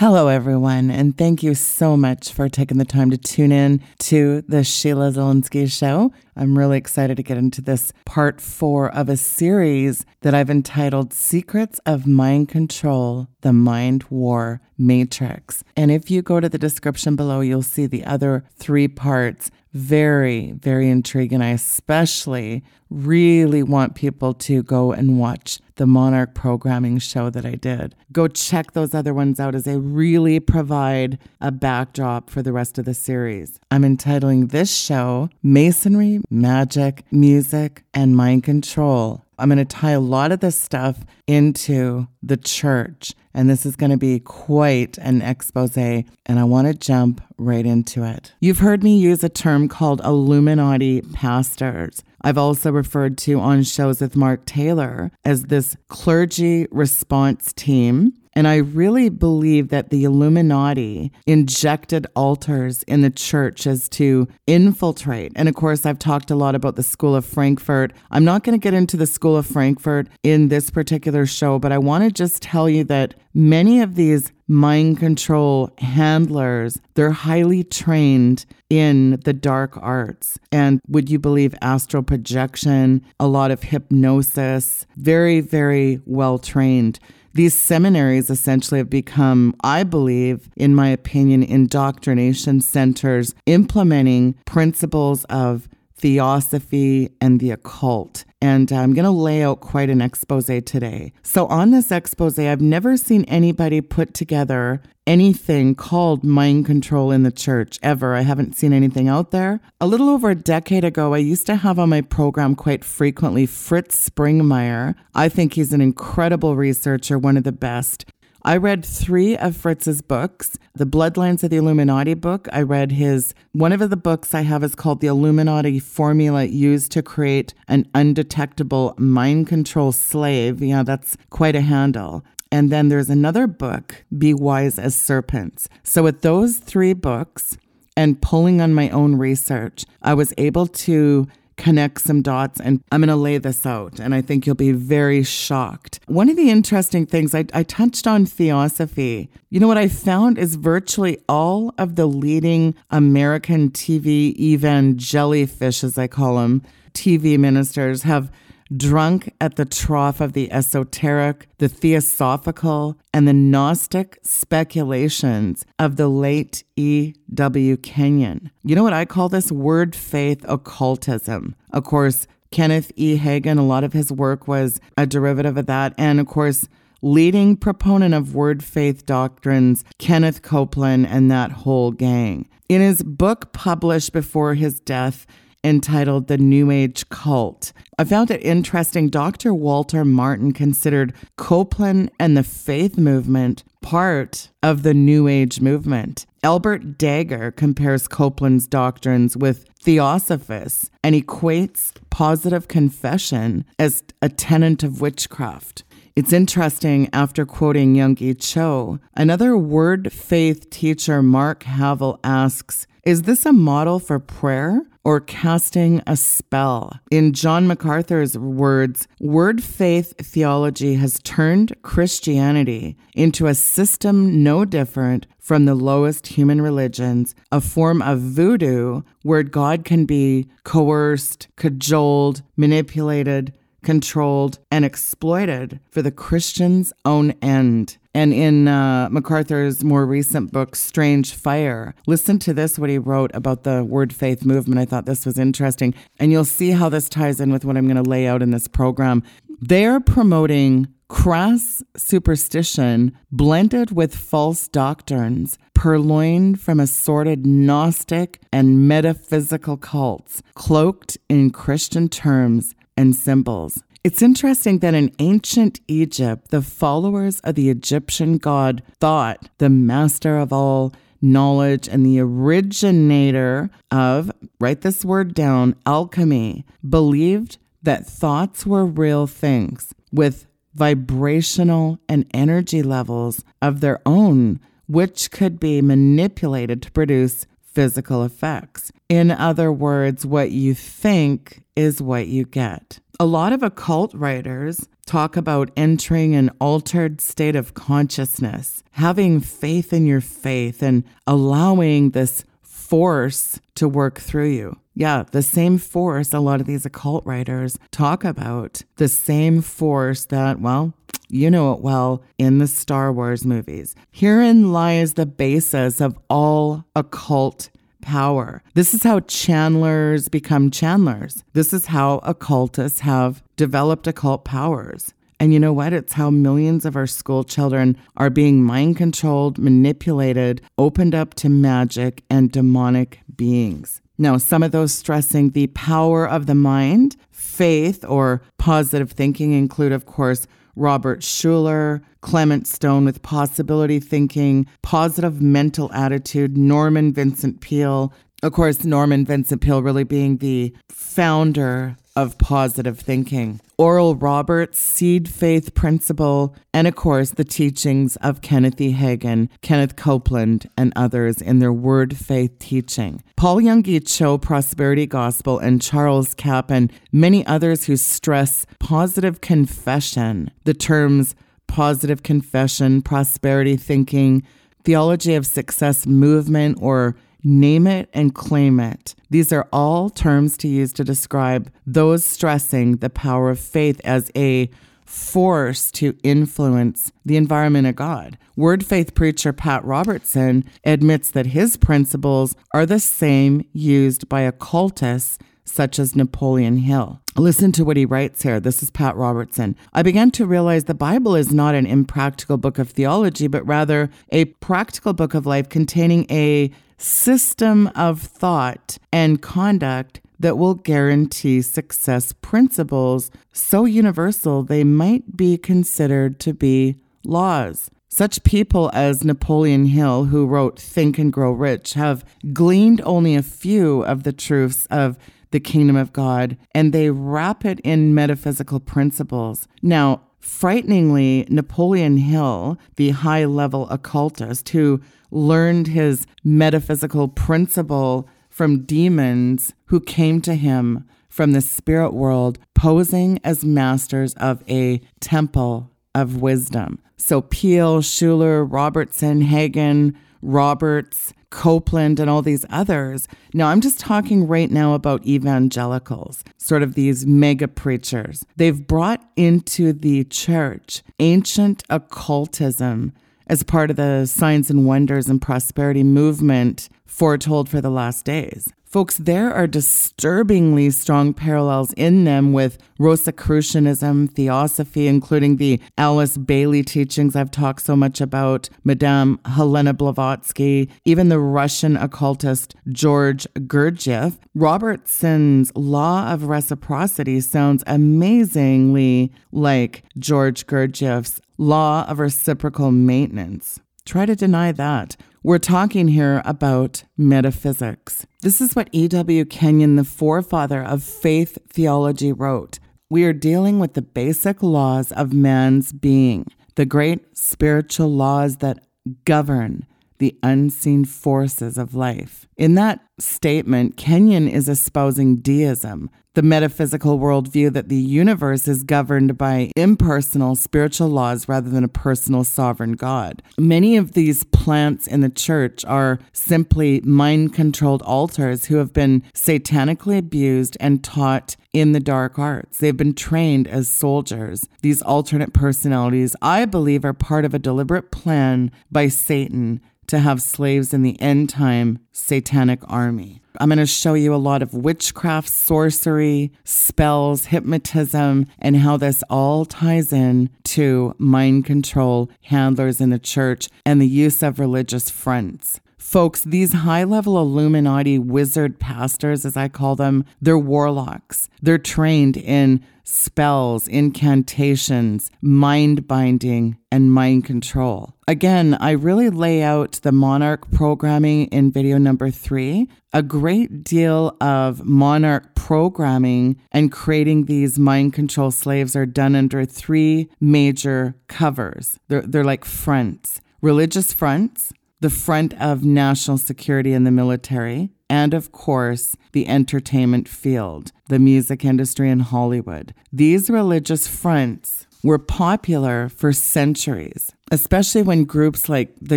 Hello, everyone, and thank you so much for taking the time to tune in to the Sheila Zilinsky Show. I'm really excited to get into this part four of a series that I've entitled Secrets of Mind Control The Mind War Matrix. And if you go to the description below, you'll see the other three parts very, very intriguing. I especially really want people to go and watch the Monarch programming show that I did. Go check those other ones out as they really provide a backdrop for the rest of the series. I'm entitling this show Masonry, Magic, Music, and Mind Control. I'm going to tie a lot of this stuff into the church. And this is going to be quite an expose, and I want to jump right into it. You've heard me use a term called Illuminati pastors. I've also referred to on shows with Mark Taylor as this clergy response team and I really believe that the Illuminati injected altars in the church as to infiltrate. And of course, I've talked a lot about the School of Frankfurt. I'm not going to get into the School of Frankfurt in this particular show, but I want to just tell you that many of these mind control handlers, they're highly trained in the dark arts. And would you believe astral projection, a lot of hypnosis, very, very well trained. These seminaries essentially have become, I believe, in my opinion, indoctrination centers implementing principles of theosophy and the occult. And I'm going to lay out quite an expose today. So, on this expose, I've never seen anybody put together anything called mind control in the church ever. I haven't seen anything out there. A little over a decade ago, I used to have on my program quite frequently Fritz Springmeier. I think he's an incredible researcher, one of the best. I read three of Fritz's books. The Bloodlines of the Illuminati book, I read his, one of the books I have is called The Illuminati Formula Used to Create an Undetectable Mind Control Slave. Yeah, that's quite a handle. And then there's another book, Be Wise as Serpents. So with those three books, and pulling on my own research, I was able to connect some dots and I'm going to lay this out and I think you'll be very shocked. One of the interesting things I, I touched on theosophy. You know what I found is virtually all of the leading American TV evangelifish, as I call them, TV ministers have drunk at the trough of the esoteric, the theosophical, and the Gnostic speculations of the late E.W. Kenyon. You know what I call this? Word faith occultism. Of course, Kenneth E. Hagin, a lot of his work was a derivative of that. And of course, leading proponent of word faith doctrines, Kenneth Copeland and that whole gang. In his book published before his death, entitled The New Age Cult. I found it interesting. Dr. Walter Martin considered Copeland and the faith movement part of the New Age movement. Albert Dager compares Copeland's doctrines with theosophists and equates positive confession as a tenet of witchcraft. It's interesting after quoting Yonggi Cho, another word faith teacher, Mark Havel, asks, Is this a model for prayer? Or casting a spell. In John MacArthur's words, word faith theology has turned Christianity into a system no different from the lowest human religions, a form of voodoo where God can be coerced, cajoled, manipulated, controlled, and exploited for the Christian's own end. And in uh, MacArthur's more recent book, Strange Fire, listen to this, what he wrote about the word faith movement. I thought this was interesting. And you'll see how this ties in with what I'm going to lay out in this program. They're promoting crass superstition blended with false doctrines purloined from assorted Gnostic and metaphysical cults, cloaked in Christian terms and symbols. It's interesting that in ancient Egypt, the followers of the Egyptian god Thoth, the master of all knowledge and the originator of, write this word down, alchemy, believed that thoughts were real things with vibrational and energy levels of their own, which could be manipulated to produce physical effects. In other words, what you think is what you get a lot of occult writers talk about entering an altered state of consciousness, having faith in your faith, and allowing this force to work through you. Yeah, the same force a lot of these occult writers talk about, the same force that, well, you know it well in the Star Wars movies. Herein lies the basis of all occult power. This is how channelers become channelers. This is how occultists have developed occult powers. And you know what? It's how millions of our school children are being mind controlled, manipulated, opened up to magic and demonic beings. Now, some of those stressing the power of the mind, faith, or positive thinking include, of course, Robert Schuller, Clement Stone with possibility thinking, positive mental attitude, Norman Vincent Peale. Of course, Norman Vincent Peale really being the founder of positive thinking. Oral Roberts, Seed Faith Principle, and of course the teachings of Kenneth E. Hagin, Kenneth Copeland, and others in their Word Faith teaching. Paul Yonggi Cho, Prosperity Gospel, and Charles Capps, and many others who stress positive confession. The terms positive confession, prosperity thinking, theology of success movement, or Name it and claim it. These are all terms to use to describe those stressing the power of faith as a force to influence the environment of God. Word faith preacher Pat Robertson admits that his principles are the same used by occultists such as Napoleon Hill. Listen to what he writes here. This is Pat Robertson. I began to realize the Bible is not an impractical book of theology, but rather a practical book of life containing a system of thought and conduct that will guarantee success principles so universal they might be considered to be laws. Such people as Napoleon Hill, who wrote Think and Grow Rich, have gleaned only a few of the truths of the kingdom of God and they wrap it in metaphysical principles. Now, frighteningly, Napoleon Hill, the high level occultist who learned his metaphysical principle from demons who came to him from the spirit world, posing as masters of a temple of wisdom. So Peale, Schuller, Robertson, Hagin, Roberts, Copeland, and all these others. Now, I'm just talking right now about evangelicals, sort of these mega preachers. They've brought into the church ancient occultism as part of the signs and wonders and prosperity movement foretold for the last days. Folks, there are disturbingly strong parallels in them with Rosicrucianism, theosophy, including the Alice Bailey teachings I've talked so much about, Madame Helena Blavatsky, even the Russian occultist George Gurdjieff. Robertson's law of reciprocity sounds amazingly like George Gurdjieff's law of reciprocal maintenance. Try to deny that. We're talking here about metaphysics. This is what E.W. Kenyon, the forefather of faith theology, wrote. We are dealing with the basic laws of man's being, the great spiritual laws that govern the unseen forces of life. In that statement, Kenyon is espousing deism, the metaphysical worldview that the universe is governed by impersonal spiritual laws rather than a personal sovereign God. Many of these plants in the church are simply mind controlled altars who have been satanically abused and taught in the dark arts. They've been trained as soldiers. These alternate personalities, I believe, are part of a deliberate plan by Satan to have slaves in the end time satanic army. I'm going to show you a lot of witchcraft, sorcery, spells, hypnotism, and how this all ties in to mind control, handlers in the church, and the use of religious fronts. Folks, these high level Illuminati wizard pastors, as I call them, they're warlocks. They're trained in spells, incantations, mind binding, and mind control. Again, I really lay out the monarch programming in video number three. A great deal of monarch programming and creating these mind control slaves are done under three major covers. They're, they're like fronts religious fronts, the front of national security and the military, and of course, the entertainment field, the music industry, and Hollywood. These religious fronts were popular for centuries, especially when groups like the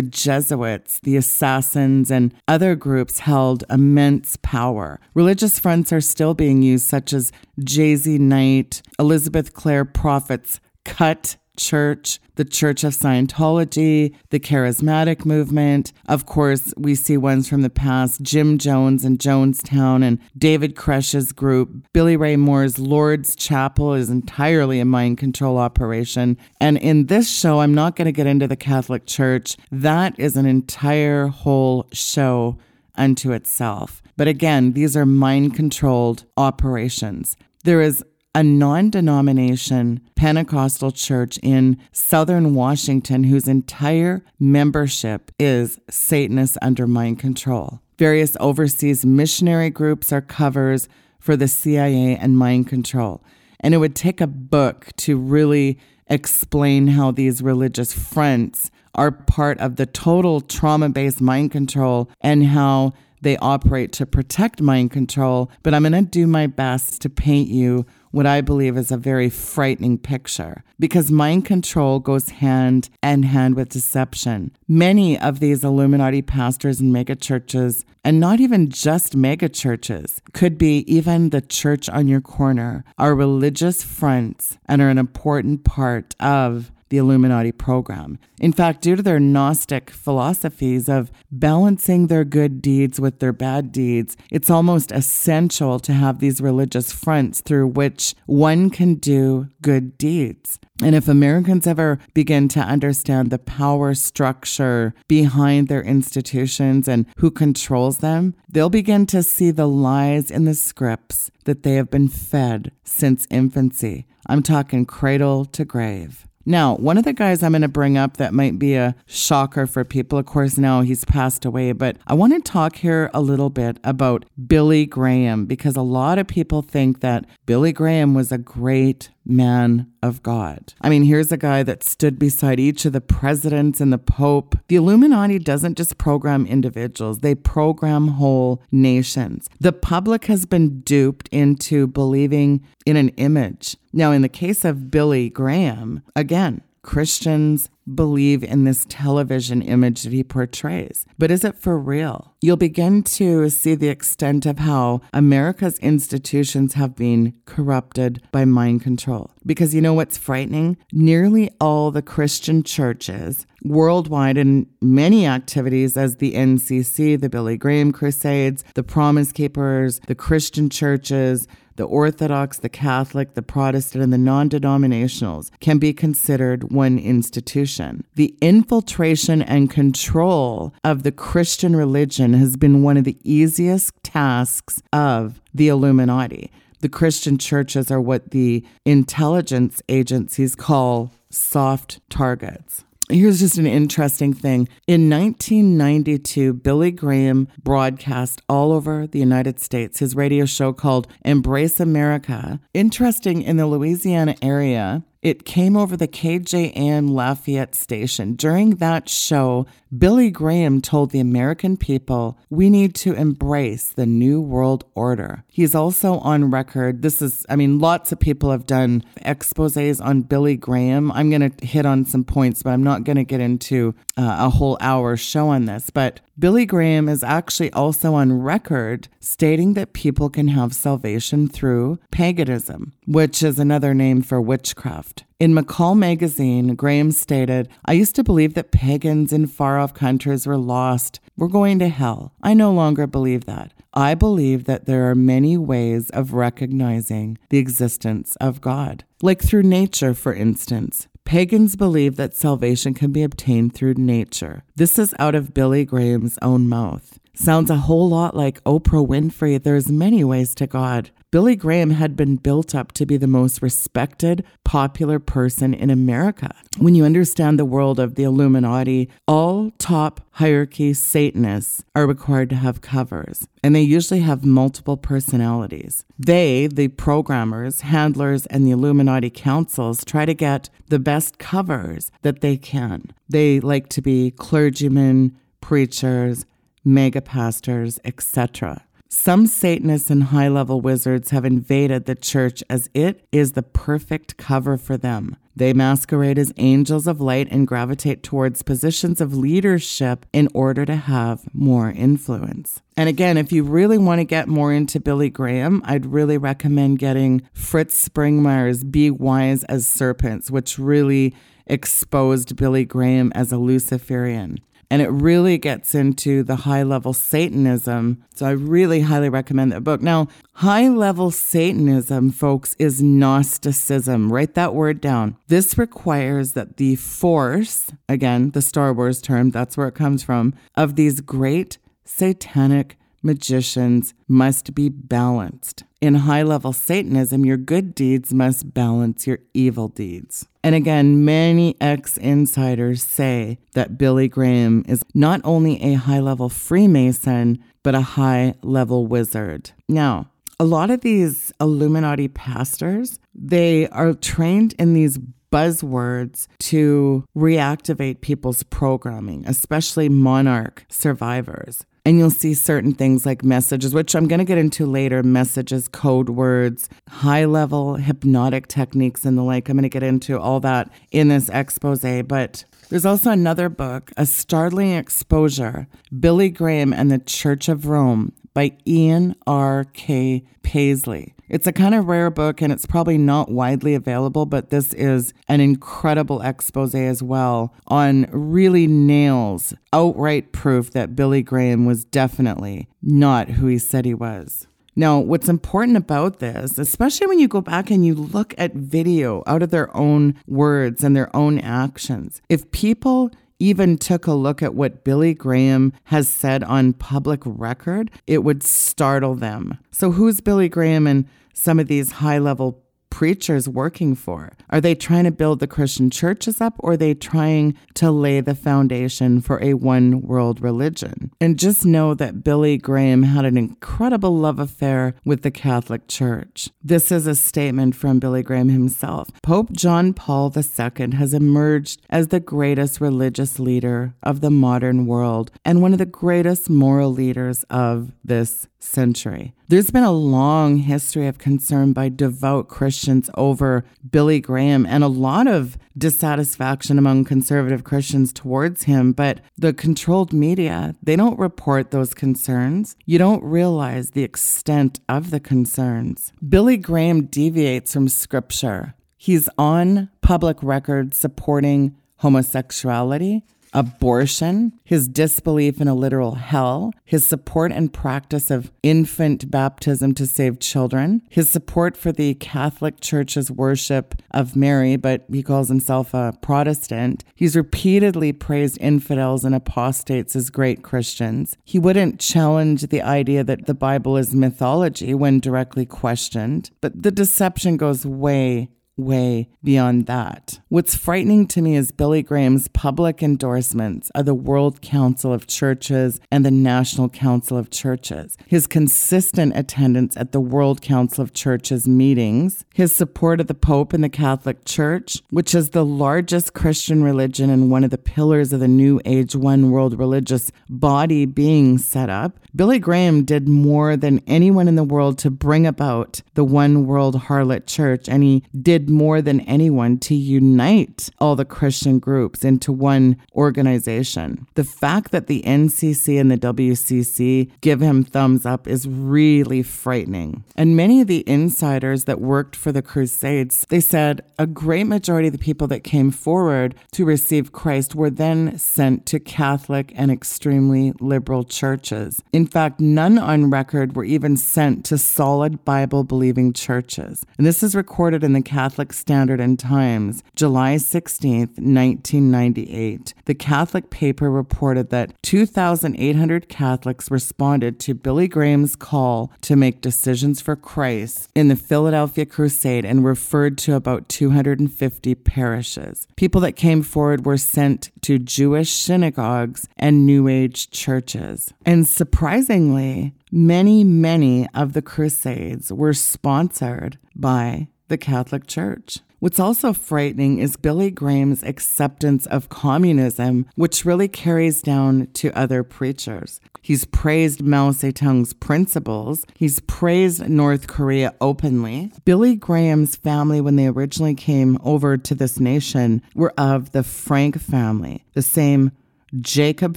Jesuits, the Assassins, and other groups held immense power. Religious fronts are still being used, such as JZ Knight, Elizabeth Clare Prophet's Cut Church, the Church of Scientology, the Charismatic Movement. Of course, we see ones from the past Jim Jones and Jonestown and David Koresh's group. Billy Ray Moore's Lord's Chapel is entirely a mind control operation. And in this show, I'm not going to get into the Catholic Church. That is an entire whole show unto itself. But again, these are mind controlled operations. There is a non denomination Pentecostal church in southern Washington whose entire membership is Satanists under mind control. Various overseas missionary groups are covers for the CIA and mind control. And it would take a book to really explain how these religious fronts are part of the total trauma based mind control and how they operate to protect mind control. But I'm going to do my best to paint you what I believe is a very frightening picture because mind control goes hand in hand with deception. Many of these Illuminati pastors and megachurches, and not even just megachurches, could be even the church on your corner, are religious fronts and are an important part of the Illuminati program. In fact, due to their Gnostic philosophies of balancing their good deeds with their bad deeds, it's almost essential to have these religious fronts through which one can do good deeds. And if Americans ever begin to understand the power structure behind their institutions and who controls them, they'll begin to see the lies in the scripts that they have been fed since infancy. I'm talking cradle to grave. Now, one of the guys I'm going to bring up that might be a shocker for people, of course, now he's passed away, but I want to talk here a little bit about Billy Graham because a lot of people think that Billy Graham was a great man of God. I mean, here's a guy that stood beside each of the presidents and the Pope. The Illuminati doesn't just program individuals, they program whole nations. The public has been duped into believing in an image. Now, in the case of Billy Graham, again, Christians believe in this television image that he portrays. But is it for real? You'll begin to see the extent of how America's institutions have been corrupted by mind control. Because you know what's frightening? Nearly all the Christian churches worldwide in many activities as the NCC, the Billy Graham Crusades, the Promise Keepers, the Christian churches, the Orthodox, the Catholic, the Protestant, and the non denominationals can be considered one institution. The infiltration and control of the Christian religion has been one of the easiest tasks of the Illuminati. The Christian churches are what the intelligence agencies call soft targets. Here's just an interesting thing. In 1992, Billy Graham broadcast all over the United States his radio show called Embrace America. Interesting, in the Louisiana area, it came over the KJAM Lafayette station. During that show, Billy Graham told the American people, we need to embrace the New World Order. He's also on record. This is, I mean, lots of people have done exposes on Billy Graham. I'm going to hit on some points, but I'm not going to get into uh, a whole hour show on this. But Billy Graham is actually also on record stating that people can have salvation through paganism, which is another name for witchcraft. In McCall magazine, Graham stated, I used to believe that pagans in far off countries were lost, were going to hell. I no longer believe that. I believe that there are many ways of recognizing the existence of God, like through nature, for instance. Pagans believe that salvation can be obtained through nature. This is out of Billy Graham's own mouth. Sounds a whole lot like Oprah Winfrey. There's many ways to God. Billy Graham had been built up to be the most respected, popular person in America. When you understand the world of the Illuminati, all top hierarchy Satanists are required to have covers, and they usually have multiple personalities. They, the programmers, handlers, and the Illuminati councils, try to get the best covers that they can. They like to be clergymen, preachers, mega pastors, etc. Some Satanists and high level wizards have invaded the church as it is the perfect cover for them. They masquerade as angels of light and gravitate towards positions of leadership in order to have more influence. And again, if you really want to get more into Billy Graham, I'd really recommend getting Fritz Springmeier's Be Wise as Serpents, which really exposed Billy Graham as a Luciferian. And it really gets into the high level Satanism. So I really highly recommend that book. Now, high level Satanism, folks, is Gnosticism. Write that word down. This requires that the force, again, the Star Wars term, that's where it comes from, of these great satanic magicians must be balanced. In high level Satanism, your good deeds must balance your evil deeds. And again, many ex insiders say that Billy Graham is not only a high level Freemason, but a high level wizard. Now, a lot of these Illuminati pastors, they are trained in these buzzwords to reactivate people's programming, especially monarch survivors. And you'll see certain things like messages, which I'm going to get into later messages, code words, high level hypnotic techniques, and the like. I'm going to get into all that in this expose. But there's also another book, A Startling Exposure Billy Graham and the Church of Rome by Ian R. K. Paisley. It's a kind of rare book and it's probably not widely available, but this is an incredible expose as well on really nails outright proof that Billy Graham was definitely not who he said he was. Now, what's important about this, especially when you go back and you look at video out of their own words and their own actions, if people even took a look at what Billy Graham has said on public record, it would startle them. So, who's Billy Graham and some of these high level preachers working for? Are they trying to build the Christian churches up or are they trying to lay the foundation for a one world religion? And just know that Billy Graham had an incredible love affair with the Catholic Church. This is a statement from Billy Graham himself. Pope John Paul II has emerged as the greatest religious leader of the modern world and one of the greatest moral leaders of this century. There's been a long history of concern by devout Christians over Billy Graham and a lot of dissatisfaction among conservative Christians towards him, but the controlled media, they don't report those concerns. You don't realize the extent of the concerns. Billy Graham deviates from scripture. He's on public record supporting homosexuality, abortion, his disbelief in a literal hell, his support and practice of infant baptism to save children, his support for the Catholic Church's worship of Mary, but he calls himself a Protestant. He's repeatedly praised infidels and apostates as great Christians. He wouldn't challenge the idea that the Bible is mythology when directly questioned, but the deception goes way, way beyond that. What's frightening to me is Billy Graham's public endorsements of the World Council of Churches and the National Council of Churches, his consistent attendance at the World Council of Churches meetings, his support of the Pope and the Catholic Church, which is the largest Christian religion and one of the pillars of the New Age One World religious body being set up. Billy Graham did more than anyone in the world to bring about the One World Harlot Church, and he did did more than anyone to unite all the Christian groups into one organization. The fact that the NCC and the WCC give him thumbs up is really frightening. And many of the insiders that worked for the Crusades, they said a great majority of the people that came forward to receive Christ were then sent to Catholic and extremely liberal churches. In fact, none on record were even sent to solid Bible believing churches. And this is recorded in the Catholic Catholic Standard and Times, July 16, 1998. The Catholic paper reported that 2,800 Catholics responded to Billy Graham's call to make decisions for Christ in the Philadelphia Crusade and referred to about 250 parishes. People that came forward were sent to Jewish synagogues and New Age churches. And surprisingly, many, many of the Crusades were sponsored by the Catholic Church What's also frightening is Billy Graham's acceptance of communism, which really carries down to other preachers. He's praised Mao Zedong's principles. He's praised North Korea openly. Billy Graham's family, when they originally came over to this nation, were of the Frank family, the same Jacob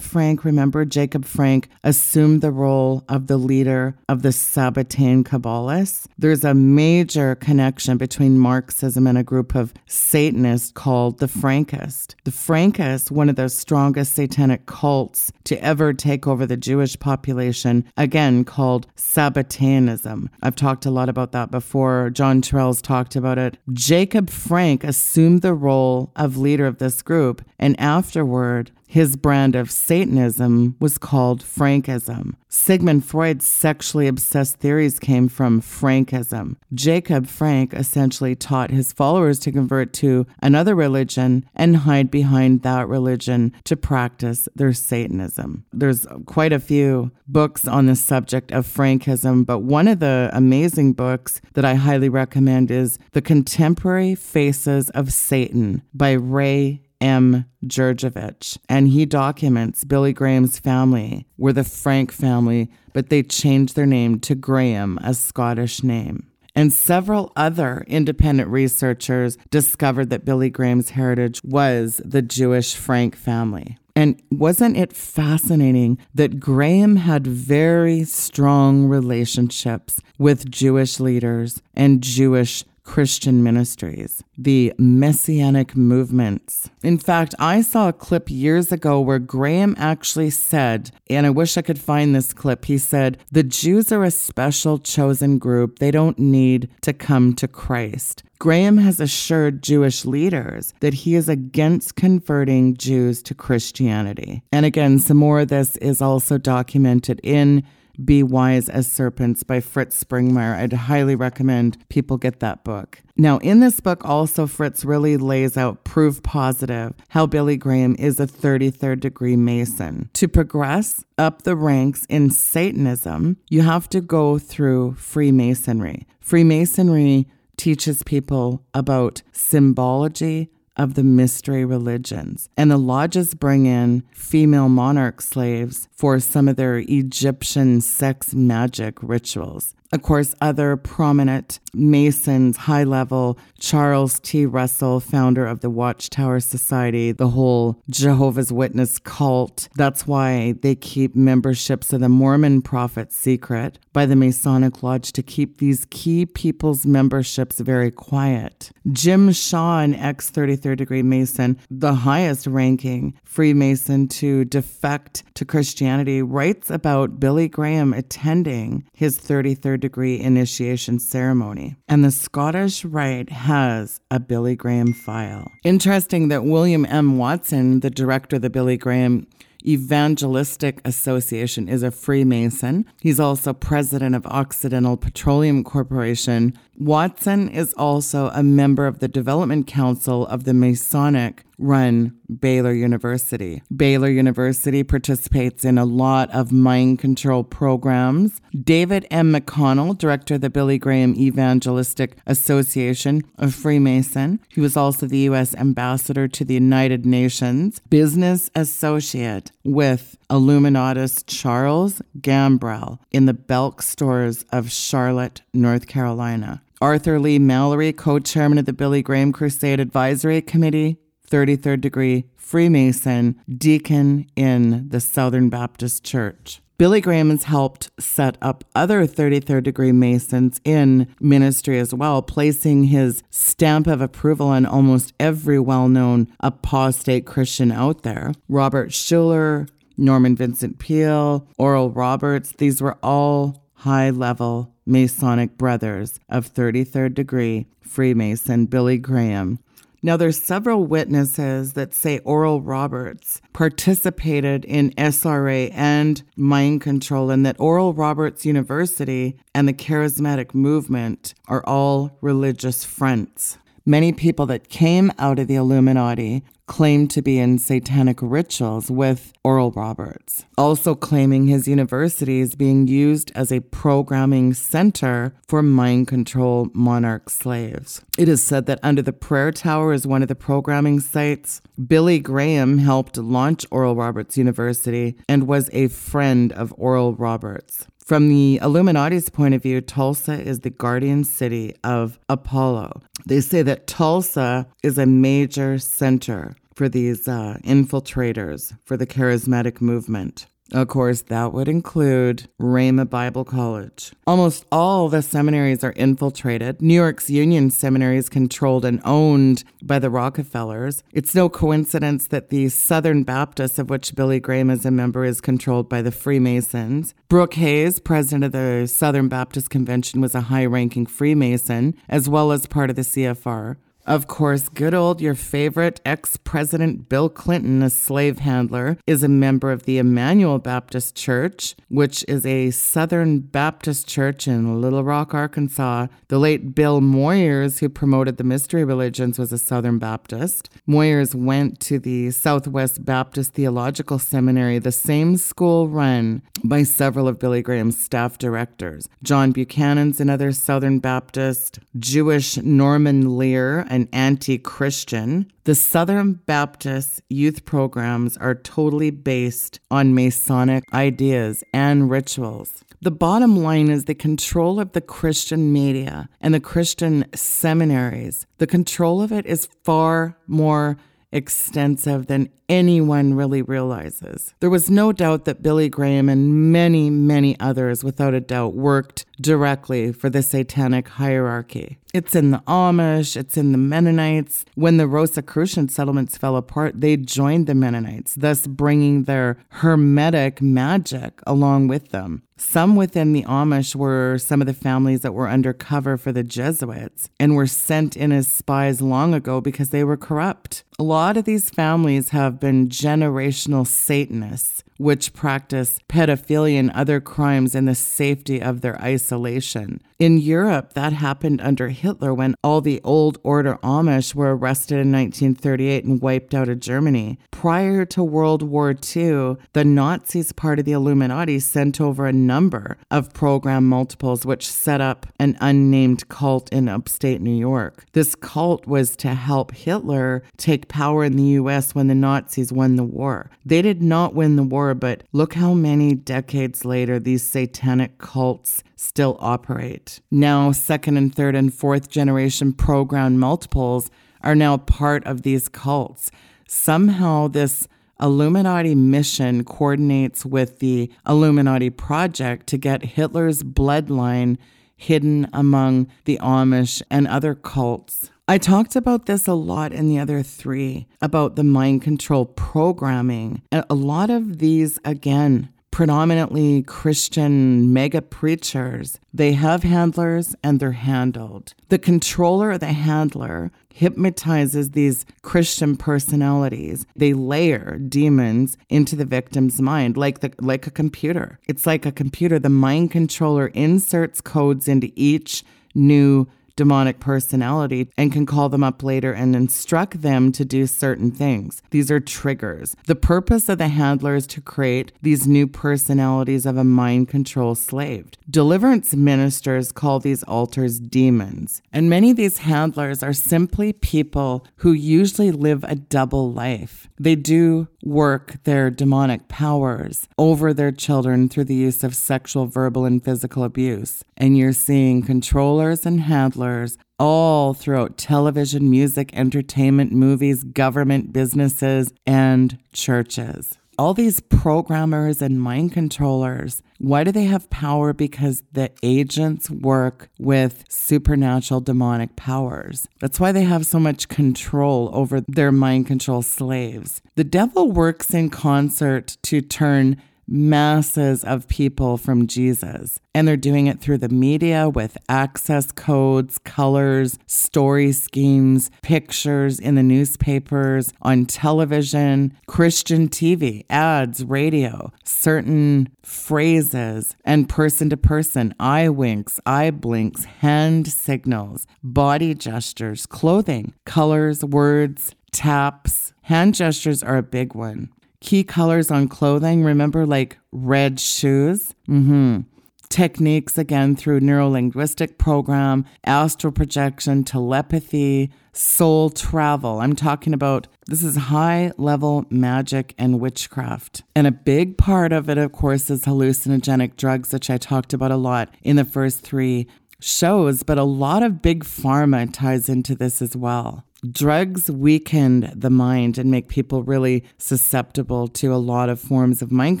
Frank, remember, Jacob Frank assumed the role of the leader of the Sabbatean Kabbalists. There's a major connection between Marxism and a group of Satanists called the Frankists. The Frankists, one of the strongest satanic cults to ever take over the Jewish population, again called Sabbateanism. I've talked a lot about that before. John Torell's talked about it. Jacob Frank assumed the role of leader of this group, and afterward, his brand of Satanism was called Frankism. Sigmund Freud's sexually obsessed theories came from Frankism. Jacob Frank essentially taught his followers to convert to another religion and hide behind that religion to practice their Satanism. There's quite a few books on the subject of Frankism, but one of the amazing books that I highly recommend is The Contemporary Faces of Satan by Ray M. Jurjevich, and he documents Billy Graham's family were the Frank family, but they changed their name to Graham, a Scottish name. And several other independent researchers discovered that Billy Graham's heritage was the Jewish Frank family. And wasn't it fascinating that Graham had very strong relationships with Jewish leaders and Jewish Christian ministries, the messianic movements. In fact, I saw a clip years ago where Graham actually said, and I wish I could find this clip, he said, The Jews are a special chosen group. They don't need to come to Christ. Graham has assured Jewish leaders that he is against converting Jews to Christianity. And again, some more of this is also documented in be Wise as Serpents by Fritz Springmeier. I'd highly recommend people get that book. Now, in this book, also, Fritz really lays out proof positive how Billy Graham is a 33rd degree Mason. To progress up the ranks in Satanism, you have to go through Freemasonry. Freemasonry teaches people about symbology, of the mystery religions. And the lodges bring in female monarch slaves for some of their Egyptian sex magic rituals. Of course, other prominent Masons, high level, Charles T. Russell, founder of the Watchtower Society, the whole Jehovah's Witness cult. That's why they keep memberships of the Mormon prophet secret by the Masonic Lodge to keep these key people's memberships very quiet. Jim Shaw, an ex 33rd degree Mason, the highest ranking Freemason to defect to Christianity, writes about Billy Graham attending his 33rd degree initiation ceremony. And the Scottish Rite has a Billy Graham file. Interesting that William M. Watson, the director of the Billy Graham Evangelistic Association is a Freemason. He's also president of Occidental Petroleum Corporation. Watson is also a member of the Development Council of the Masonic run Baylor University. Baylor University participates in a lot of mind control programs. David M. McConnell, director of the Billy Graham Evangelistic Association, a Freemason. He was also the U.S. ambassador to the United Nations, business associate with Illuminatus Charles Gambrell in the Belk stores of Charlotte, North Carolina. Arthur Lee Mallory, co chairman of the Billy Graham Crusade Advisory Committee, 33rd degree Freemason, deacon in the Southern Baptist Church. Billy Graham has helped set up other 33rd degree Masons in ministry as well, placing his stamp of approval on almost every well known apostate Christian out there. Robert Schuller, Norman Vincent Peale, Oral Roberts, these were all high level Masonic brothers of 33rd degree Freemason Billy Graham, now, there's several witnesses that say Oral Roberts participated in SRA and mind control, and that Oral Roberts University and the charismatic movement are all religious fronts. Many people that came out of the Illuminati claimed to be in satanic rituals with Oral Roberts, also claiming his university is being used as a programming center for mind control monarch slaves. It is said that Under the Prayer Tower is one of the programming sites. Billy Graham helped launch Oral Roberts University and was a friend of Oral Roberts. From the Illuminati's point of view, Tulsa is the guardian city of Apollo. They say that Tulsa is a major center for these uh, infiltrators for the charismatic movement. Of course, that would include Rhema Bible College. Almost all the seminaries are infiltrated. New York's Union Seminary is controlled and owned by the Rockefellers. It's no coincidence that the Southern Baptist, of which Billy Graham is a member, is controlled by the Freemasons. Brooks Hays, president of the Southern Baptist Convention, was a high ranking Freemason, as well as part of the CFR. Of course, good old your favorite ex president Bill Clinton, a slave handler, is a member of the Immanuel Baptist Church, which is a Southern Baptist church in Little Rock, Arkansas. The late Bill Moyers, who promoted the mystery religions, was a Southern Baptist. Moyers went to the Southwest Baptist Theological Seminary, the same school run by several of Billy Graham's staff directors. John Buchanan's another Southern Baptist, Jewish Norman Lear, an anti Christian. The Southern Baptist youth programs are totally based on Masonic ideas and rituals. The bottom line is the control of the Christian media and the Christian seminaries. The control of it is far more extensive than anyone really realizes. There was no doubt that Billy Graham and many, many others, without a doubt, worked directly for the satanic hierarchy. It's in the Amish, it's in the Mennonites. When the Rosicrucian settlements fell apart, they joined the Mennonites, thus bringing their hermetic magic along with them. Some within the Amish were some of the families that were undercover for the Jesuits and were sent in as spies long ago because they were corrupt. A lot of these families have been generational Satanists which practice pedophilia and other crimes in the safety of their isolation. In Europe, that happened under Hitler when all the old order Amish were arrested in 1938 and wiped out of Germany. Prior to World War II, the Nazis, part of the Illuminati, sent over a number of program multiples which set up an unnamed cult in upstate New York. This cult was to help Hitler take power in the US when the Nazis won the war. They did not win the war, but look how many decades later these satanic cults still operate. Now, second and third and fourth generation program multiples are now part of these cults. Somehow, this Illuminati mission coordinates with the Illuminati project to get Hitler's bloodline hidden among the Amish and other cults. I talked about this a lot in the other three about the mind control programming. A lot of these, again, predominantly Christian mega preachers, they have handlers and they're handled. The controller or the handler hypnotizes these Christian personalities. They layer demons into the victim's mind like the like a computer. It's like a computer. The mind controller inserts codes into each new demonic personality and can call them up later and instruct them to do certain things. These are triggers. The purpose of the handler is to create these new personalities of a mind control slave. Deliverance ministers call these altars demons. And many of these handlers are simply people who usually live a double life. They do work their demonic powers over their children through the use of sexual, verbal, and physical abuse. And you're seeing controllers and handlers all throughout television, music, entertainment, movies, government, businesses, and churches all these programmers and mind controllers, why do they have power? Because the agents work with supernatural demonic powers. That's why they have so much control over their mind control slaves. The devil works in concert to turn masses of people from Jesus. And they're doing it through the media with access codes, colors, story schemes, pictures in the newspapers, on television, Christian TV, ads, radio, certain phrases, and person to person, eye winks, eye blinks, hand signals, body gestures, clothing, colors, words, taps. Hand gestures are a big one. Key colors on clothing, remember like red shoes? Mm-hmm. Techniques again through neurolinguistic program, astral projection, telepathy, soul travel. I'm talking about this is high level magic and witchcraft. And a big part of it, of course, is hallucinogenic drugs, which I talked about a lot in the first three shows, but a lot of big pharma ties into this as well. Drugs weaken the mind and make people really susceptible to a lot of forms of mind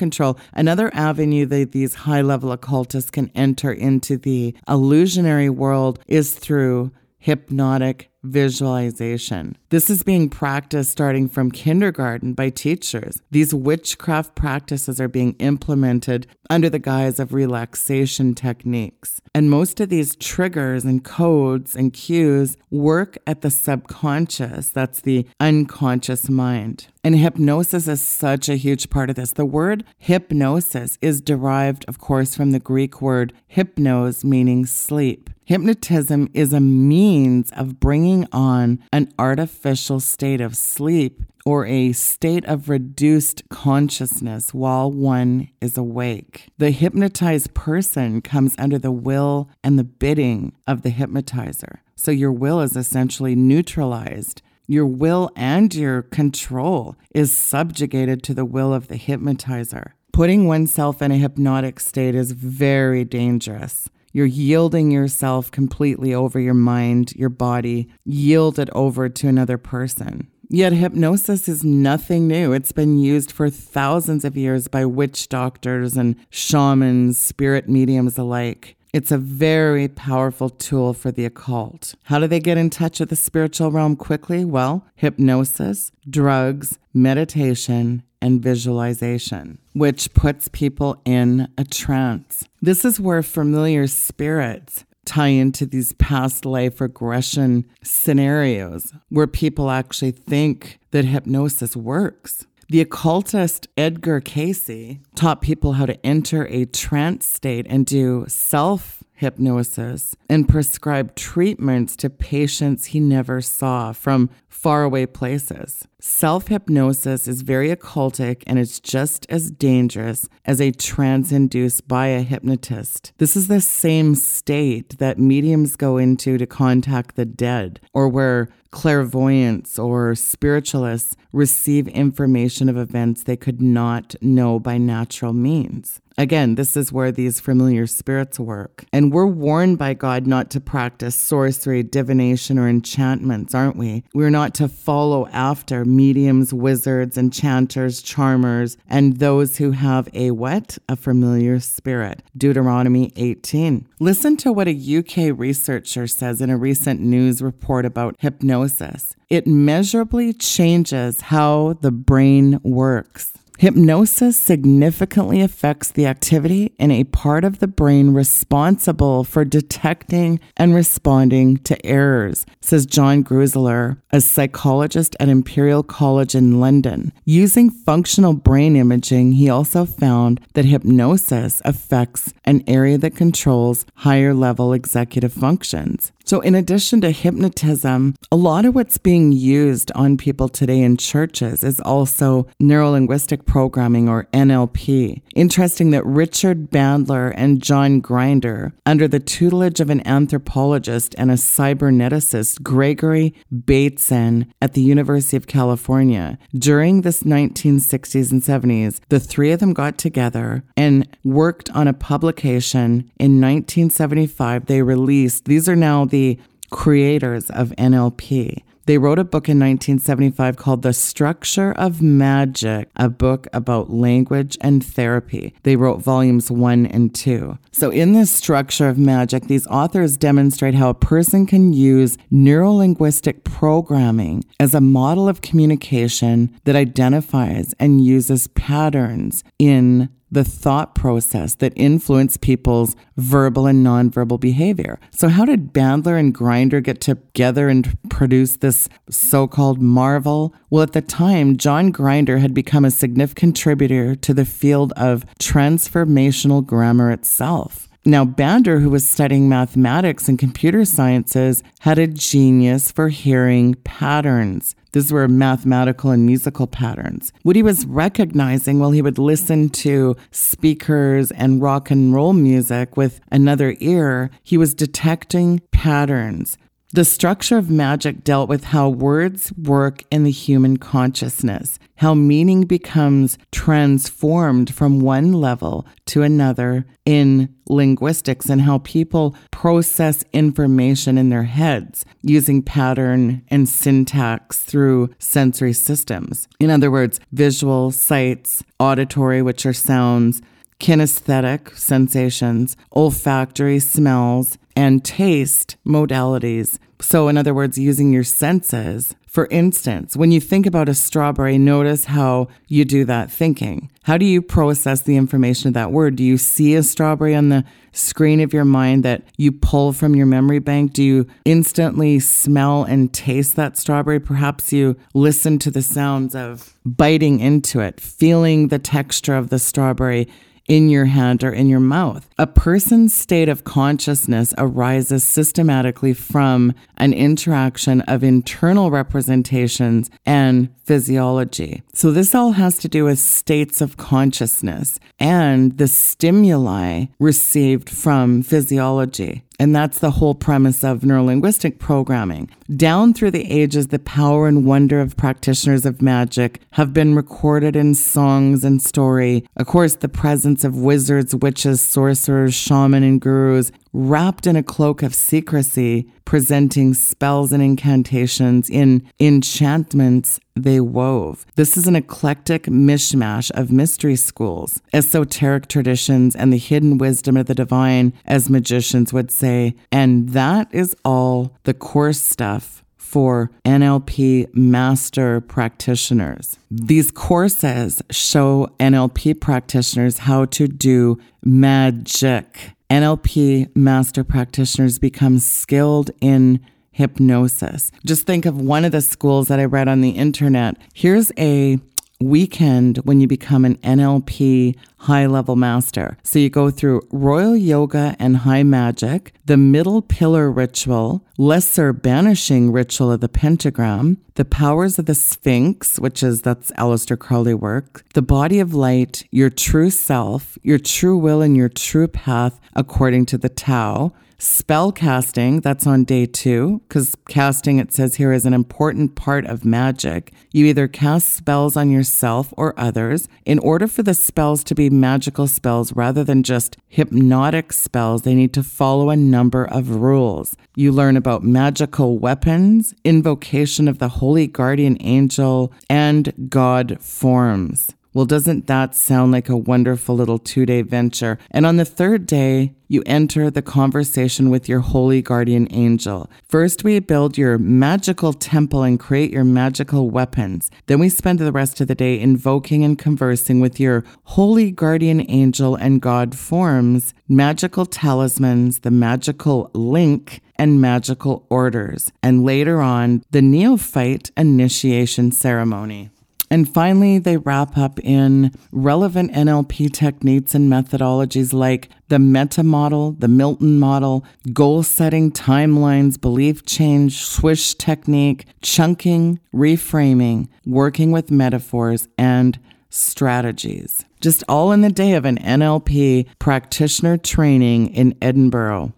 control. Another avenue that these high level occultists can enter into the illusionary world is through hypnotic visualization. This is being practiced starting from kindergarten by teachers. These witchcraft practices are being implemented under the guise of relaxation techniques. And most of these triggers and codes and cues work at the subconscious, that's the unconscious mind. And hypnosis is such a huge part of this. The word hypnosis is derived, of course, from the Greek word hypnos, meaning sleep. Hypnotism is a means of bringing on an artificial state of sleep or a state of reduced consciousness while one is awake. The hypnotized person comes under the will and the bidding of the hypnotizer. So your will is essentially neutralized. Your will and your control is subjugated to the will of the hypnotizer. Putting oneself in a hypnotic state is very dangerous. You're yielding yourself completely over your mind, your body, yield it over to another person. Yet hypnosis is nothing new. It's been used for thousands of years by witch doctors and shamans, spirit mediums alike. It's a very powerful tool for the occult. How do they get in touch with the spiritual realm quickly? Well, hypnosis, drugs, meditation, and visualization, which puts people in a trance. This is where familiar spirits tie into these past life regression scenarios where people actually think that hypnosis works. The occultist Edgar Cayce taught people how to enter a trance state and do self hypnosis and prescribe treatments to patients he never saw from faraway places. Self hypnosis is very occultic and it's just as dangerous as a trance induced by a hypnotist. This is the same state that mediums go into to contact the dead, or where clairvoyants or spiritualists receive information of events they could not know by natural means. Again, this is where these familiar spirits work. And we're warned by God not to practice sorcery, divination, or enchantments, aren't we? We're not to follow after mediums, wizards, enchanters, charmers, and those who have a what? A familiar spirit. Deuteronomy 18. Listen to what a UK researcher says in a recent news report about hypnosis. It measurably changes how the brain works. Hypnosis significantly affects the activity in a part of the brain responsible for detecting and responding to errors, says John Gruzelier, a psychologist at Imperial College in London. Using functional brain imaging, he also found that hypnosis affects an area that controls higher level executive functions. So, in addition to hypnotism, a lot of what's being used on people today in churches is also neurolinguistic programming or NLP. Interesting that Richard Bandler and John Grinder, under the tutelage of an anthropologist and a cyberneticist, Gregory Bateson, at the University of California, during this 1960s and 70s, the three of them got together and worked on a publication in 1975. They released, these are now the the creators of NLP. They wrote a book in 1975 called The Structure of Magic, a book about language and therapy. They wrote volumes one and two. So, in this structure of magic, these authors demonstrate how a person can use neurolinguistic programming as a model of communication that identifies and uses patterns in the thought process that influenced people's verbal and nonverbal behavior. So, how did Bandler and Grinder get together and produce this so called marvel? Well, at the time, John Grinder had become a significant contributor to the field of transformational grammar itself. Now, Bandler, who was studying mathematics and computer sciences, had a genius for hearing patterns. These were mathematical and musical patterns. What he was recognizing while he would listen to speakers and rock and roll music with another ear, he was detecting patterns the structure of magic dealt with how words work in the human consciousness, how meaning becomes transformed from one level to another in linguistics, and how people process information in their heads using pattern and syntax through sensory systems. In other words, visual, sights, auditory, which are sounds, kinesthetic sensations, olfactory smells, and taste modalities. So, in other words, using your senses. For instance, when you think about a strawberry, notice how you do that thinking. How do you process the information of that word? Do you see a strawberry on the screen of your mind that you pull from your memory bank? Do you instantly smell and taste that strawberry? Perhaps you listen to the sounds of biting into it, feeling the texture of the strawberry in your hand or in your mouth. A person's state of consciousness arises systematically from an interaction of internal representations and physiology. So, this all has to do with states of consciousness and the stimuli received from physiology. And that's the whole premise of neurolinguistic programming. Down through the ages, the power and wonder of practitioners of magic have been recorded in songs and story. Of course, the presence of wizards, witches, sorcerers, shamans, and gurus wrapped in a cloak of secrecy, presenting spells and incantations in enchantments they wove. This is an eclectic mishmash of mystery schools, esoteric traditions, and the hidden wisdom of the divine, as magicians would say. And that is all the course stuff for NLP master practitioners. These courses show NLP practitioners how to do magic. NLP master practitioners become skilled in hypnosis. Just think of one of the schools that I read on the internet. Here's a weekend when you become an NLP high level master. So you go through royal yoga and high magic, the middle pillar ritual, lesser banishing ritual of the pentagram, the powers of the sphinx, which is that's Aleister Crowley work, the body of light, your true self, your true will and your true path according to the Tao, Spell casting, that's on day two, because casting, it says here, is an important part of magic. You either cast spells on yourself or others. In order for the spells to be magical spells rather than just hypnotic spells, they need to follow a number of rules. You learn about magical weapons, invocation of the holy guardian angel, and God forms. Well, doesn't that sound like a wonderful little two day venture? And on the third day, you enter the conversation with your holy guardian angel. First, we build your magical temple and create your magical weapons. Then, we spend the rest of the day invoking and conversing with your holy guardian angel and God forms, magical talismans, the magical link, and magical orders. And later on, the neophyte initiation ceremony. And finally, they wrap up in relevant NLP techniques and methodologies like the meta model, the Milton model, goal setting, timelines, belief change, swish technique, chunking, reframing, working with metaphors, and strategies. Just all in the day of an NLP practitioner training in Edinburgh.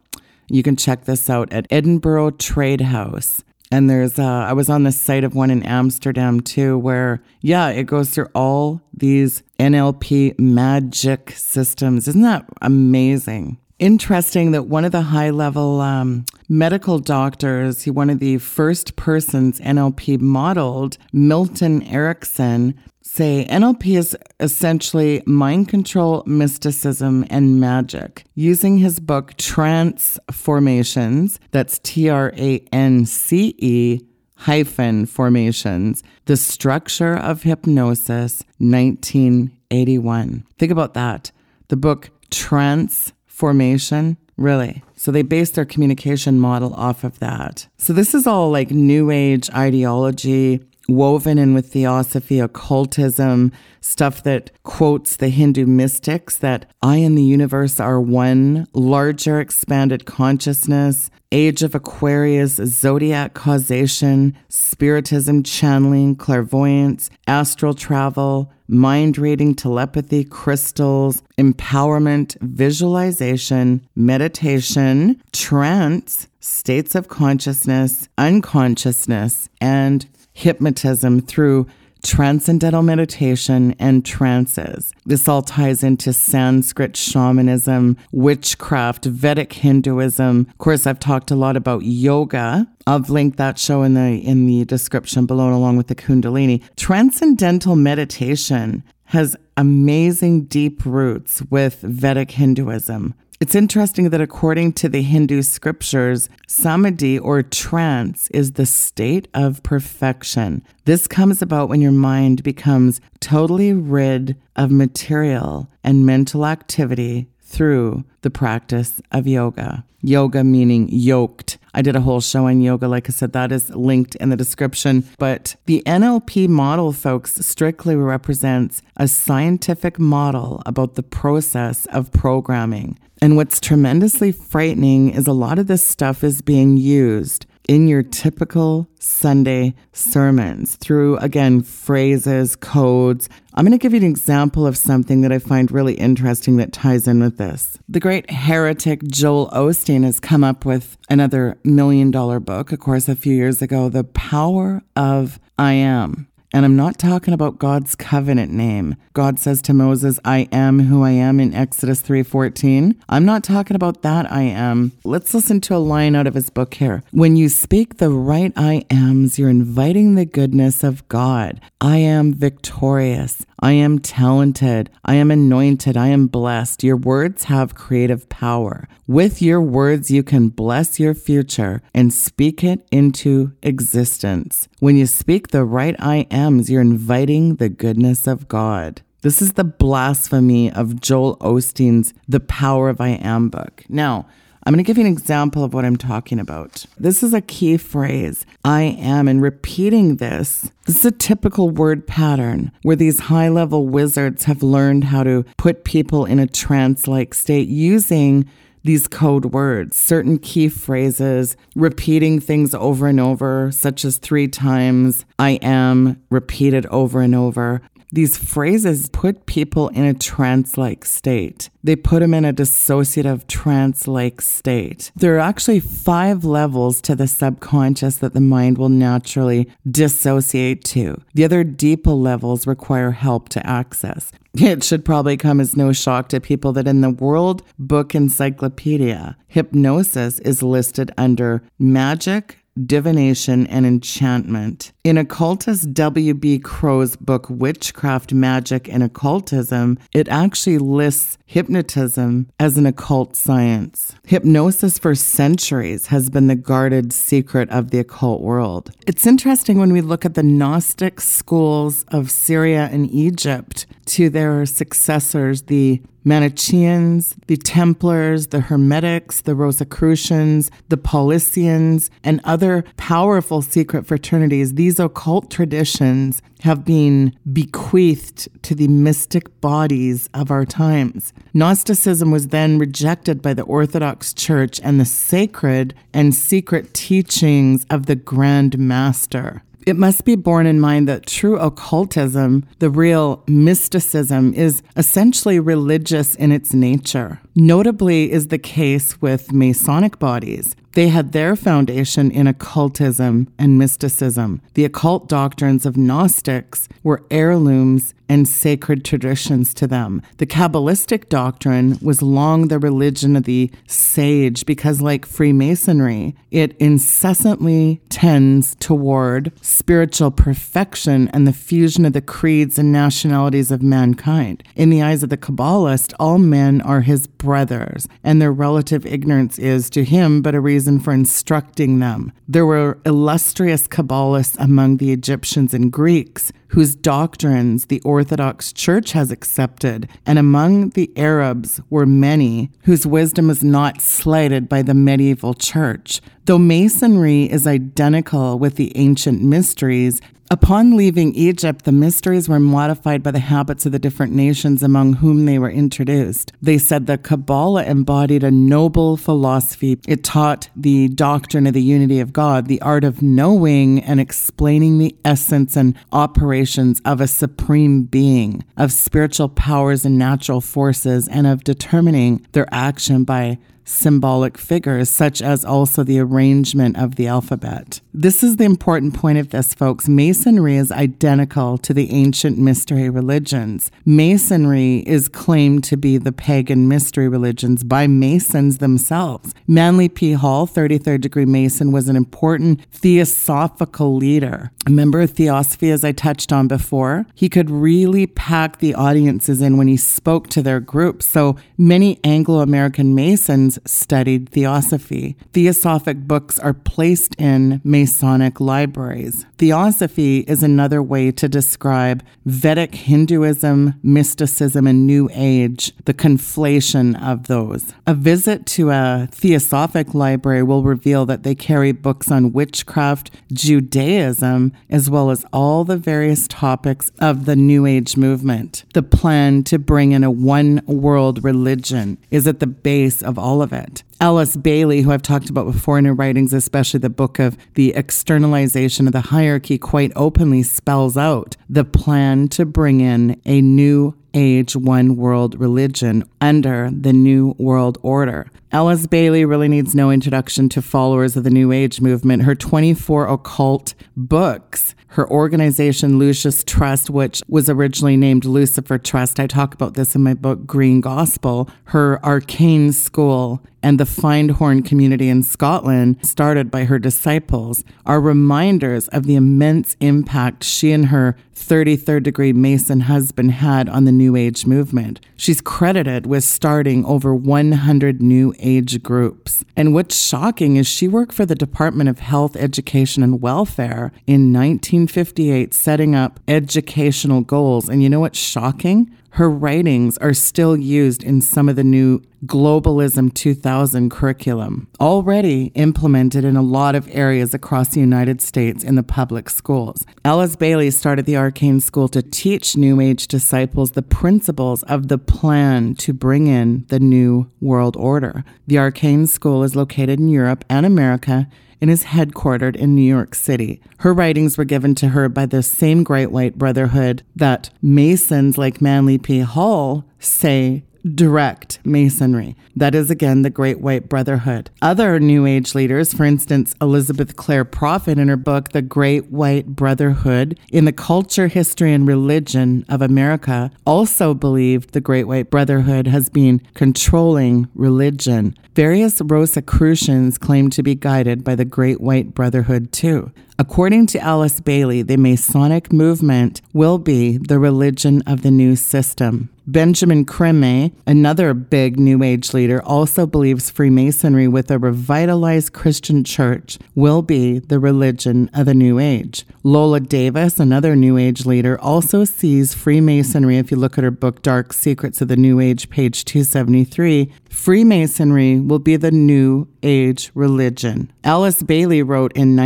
You can check this out at Edinburgh Trade House. And there's, uh, I was on the site of one in Amsterdam too, where, yeah, it goes through all these NLP magic systems. Isn't that amazing? Interesting that one of the high level um, medical doctors, one of the first persons NLP modeled, Milton Erickson, say NLP is essentially mind control, mysticism, and magic. Using his book Trance-formations, that's T R A N C E hyphen formations, the structure of hypnosis, 1981. Think about that. The book Transformation, really. So they base their communication model off of that. So this is all like new age ideology woven in with theosophy, occultism, stuff that quotes the Hindu mystics that I and the universe are one, larger expanded consciousness, age of Aquarius, zodiac causation, spiritism, channeling, clairvoyance, astral travel, mind reading, telepathy, crystals, empowerment, visualization, meditation, trance, states of consciousness, unconsciousness, and hypnotism through transcendental meditation and trances. This all ties into Sanskrit shamanism, witchcraft, Vedic Hinduism. Of course, I've talked a lot about yoga. I've linked that show in the in the description below along with the Kundalini. Transcendental meditation has amazing deep roots with Vedic Hinduism. It's interesting that according to the Hindu scriptures, samadhi or trance is the state of perfection. This comes about when your mind becomes totally rid of material and mental activity through the practice of yoga. Yoga meaning yoked. I did a whole show on yoga. Like I said, that is linked in the description. But the NLP model, folks, strictly represents a scientific model about the process of programming. And what's tremendously frightening is a lot of this stuff is being used in your typical Sunday sermons through, again, phrases, codes. I'm going to give you an example of something that I find really interesting that ties in with this. The great heretic Joel Osteen has come up with another million dollar book, of course, a few years ago The Power of I Am. And I'm not talking about God's covenant name. God says to Moses, I am who I am in Exodus 3:14. I'm not talking about that I am. Let's listen to a line out of his book here. When you speak the right I ams, you're inviting the goodness of God. I am victorious. I am talented. I am anointed. I am blessed. Your words have creative power. With your words, you can bless your future and speak it into existence. When you speak the right I ams, you're inviting the goodness of God. This is the blasphemy of Joel Osteen's The Power of I Am book. Now, I'm going to give you an example of what I'm talking about. This is a key phrase. I am, and repeating this, this is a typical word pattern where these high level wizards have learned how to put people in a trance like state using these code words, certain key phrases, repeating things over and over, such as three times, I am, repeated over and over. These phrases put people in a trance like state. They put them in a dissociative trance like state. There are actually five levels to the subconscious that the mind will naturally dissociate to. The other deeper levels require help to access. It should probably come as no shock to people that in the World Book Encyclopedia, hypnosis is listed under magic, divination, and enchantment. In occultist W.B. Crow's book, Witchcraft, Magic, and Occultism, it actually lists hypnotism as an occult science. Hypnosis for centuries has been the guarded secret of the occult world. It's interesting when we look at the Gnostic schools of Syria and Egypt to their successors, the Manichaeans, the Templars, the Hermetics, the Rosicrucians, the Paulicians, and other powerful secret fraternities, these occult traditions have been bequeathed to the mystic bodies of our times. Gnosticism was then rejected by the Orthodox Church and the sacred and secret teachings of the Grand Master. It must be borne in mind that true occultism, the real mysticism, is essentially religious in its nature. Notably is the case with Masonic bodies. They had their foundation in occultism and mysticism. The occult doctrines of Gnostics were heirlooms and sacred traditions to them. The Kabbalistic doctrine was long the religion of the sage because, like Freemasonry, it incessantly tends toward spiritual perfection and the fusion of the creeds and nationalities of mankind. In the eyes of the Kabbalist, all men are his brothers, and their relative ignorance is to him but a reason for instructing them. There were illustrious Kabbalists among the Egyptians and Greeks whose doctrines the Orthodox Church has accepted, and among the Arabs were many whose wisdom is not slighted by the medieval church. Though Masonry is identical with the ancient mysteries, Upon leaving Egypt, the mysteries were modified by the habits of the different nations among whom they were introduced. They said that Kabbalah embodied a noble philosophy. It taught the doctrine of the unity of God, the art of knowing and explaining the essence and operations of a supreme being, of spiritual powers and natural forces, and of determining their action by symbolic figures, such as also the arrangement of the alphabet. This is the important point of this, folks. Masonry is identical to the ancient mystery religions. Masonry is claimed to be the pagan mystery religions by Masons themselves. Manly P. Hall, 33rd degree Mason, was an important theosophical leader. Member of Theosophy, as I touched on before, he could really pack the audiences in when he spoke to their groups. So many Anglo American Masons studied Theosophy. Theosophic books are placed in Masonic libraries. Theosophy is another way to describe Vedic Hinduism, mysticism, and New Age, the conflation of those. A visit to a Theosophic library will reveal that they carry books on witchcraft, Judaism, as well as all the various topics of the New Age movement. The plan to bring in a one world religion is at the base of all of it. Alice Bailey, who I've talked about before in her writings, especially the book of The Externalization of the Hierarchy, quite openly spells out the plan to bring in a new age, one world religion under the New World Order. Alice Bailey really needs no introduction to followers of the New Age movement. Her 24 occult books, her organization, Lucis Trust, which was originally named Lucifer Trust, I talk about this in my book, Green Gospel, her arcane school, and the Findhorn community in Scotland, started by her disciples, are reminders of the immense impact she and her 33rd degree Mason husband had on the New Age movement. She's credited with starting over 100 New Age groups. And what's shocking is she worked for the Department of Health, Education, and Welfare in 1958, setting up educational goals. And you know what's shocking? Her writings are still used in some of the new Globalism 2000 curriculum, already implemented in a lot of areas across the United States in the public schools. Alice Bailey started the Arcane School to teach New Age disciples the principles of the plan to bring in the New World Order. The Arcane School is located in Europe and America and is headquartered in New York City. Her writings were given to her by the same Great White Brotherhood that Masons like Manly P. Hall say direct masonry. That is again the Great White Brotherhood. Other New Age leaders, for instance, Elizabeth Clare Prophet in her book, The Great White Brotherhood in the Culture, History, and Religion of America, also believed the Great White Brotherhood has been controlling religion. Various Rosicrucians claim to be guided by the Great White Brotherhood too. According to Alice Bailey, the Masonic movement will be the religion of the new system. Benjamin Creme, another big New Age leader, also believes Freemasonry with a revitalized Christian church will be the religion of the New Age. Lola Davis, another New Age leader, also sees Freemasonry, if you look at her book Dark Secrets of the New Age, page 273, Freemasonry will be the New Age religion. Alice Bailey wrote in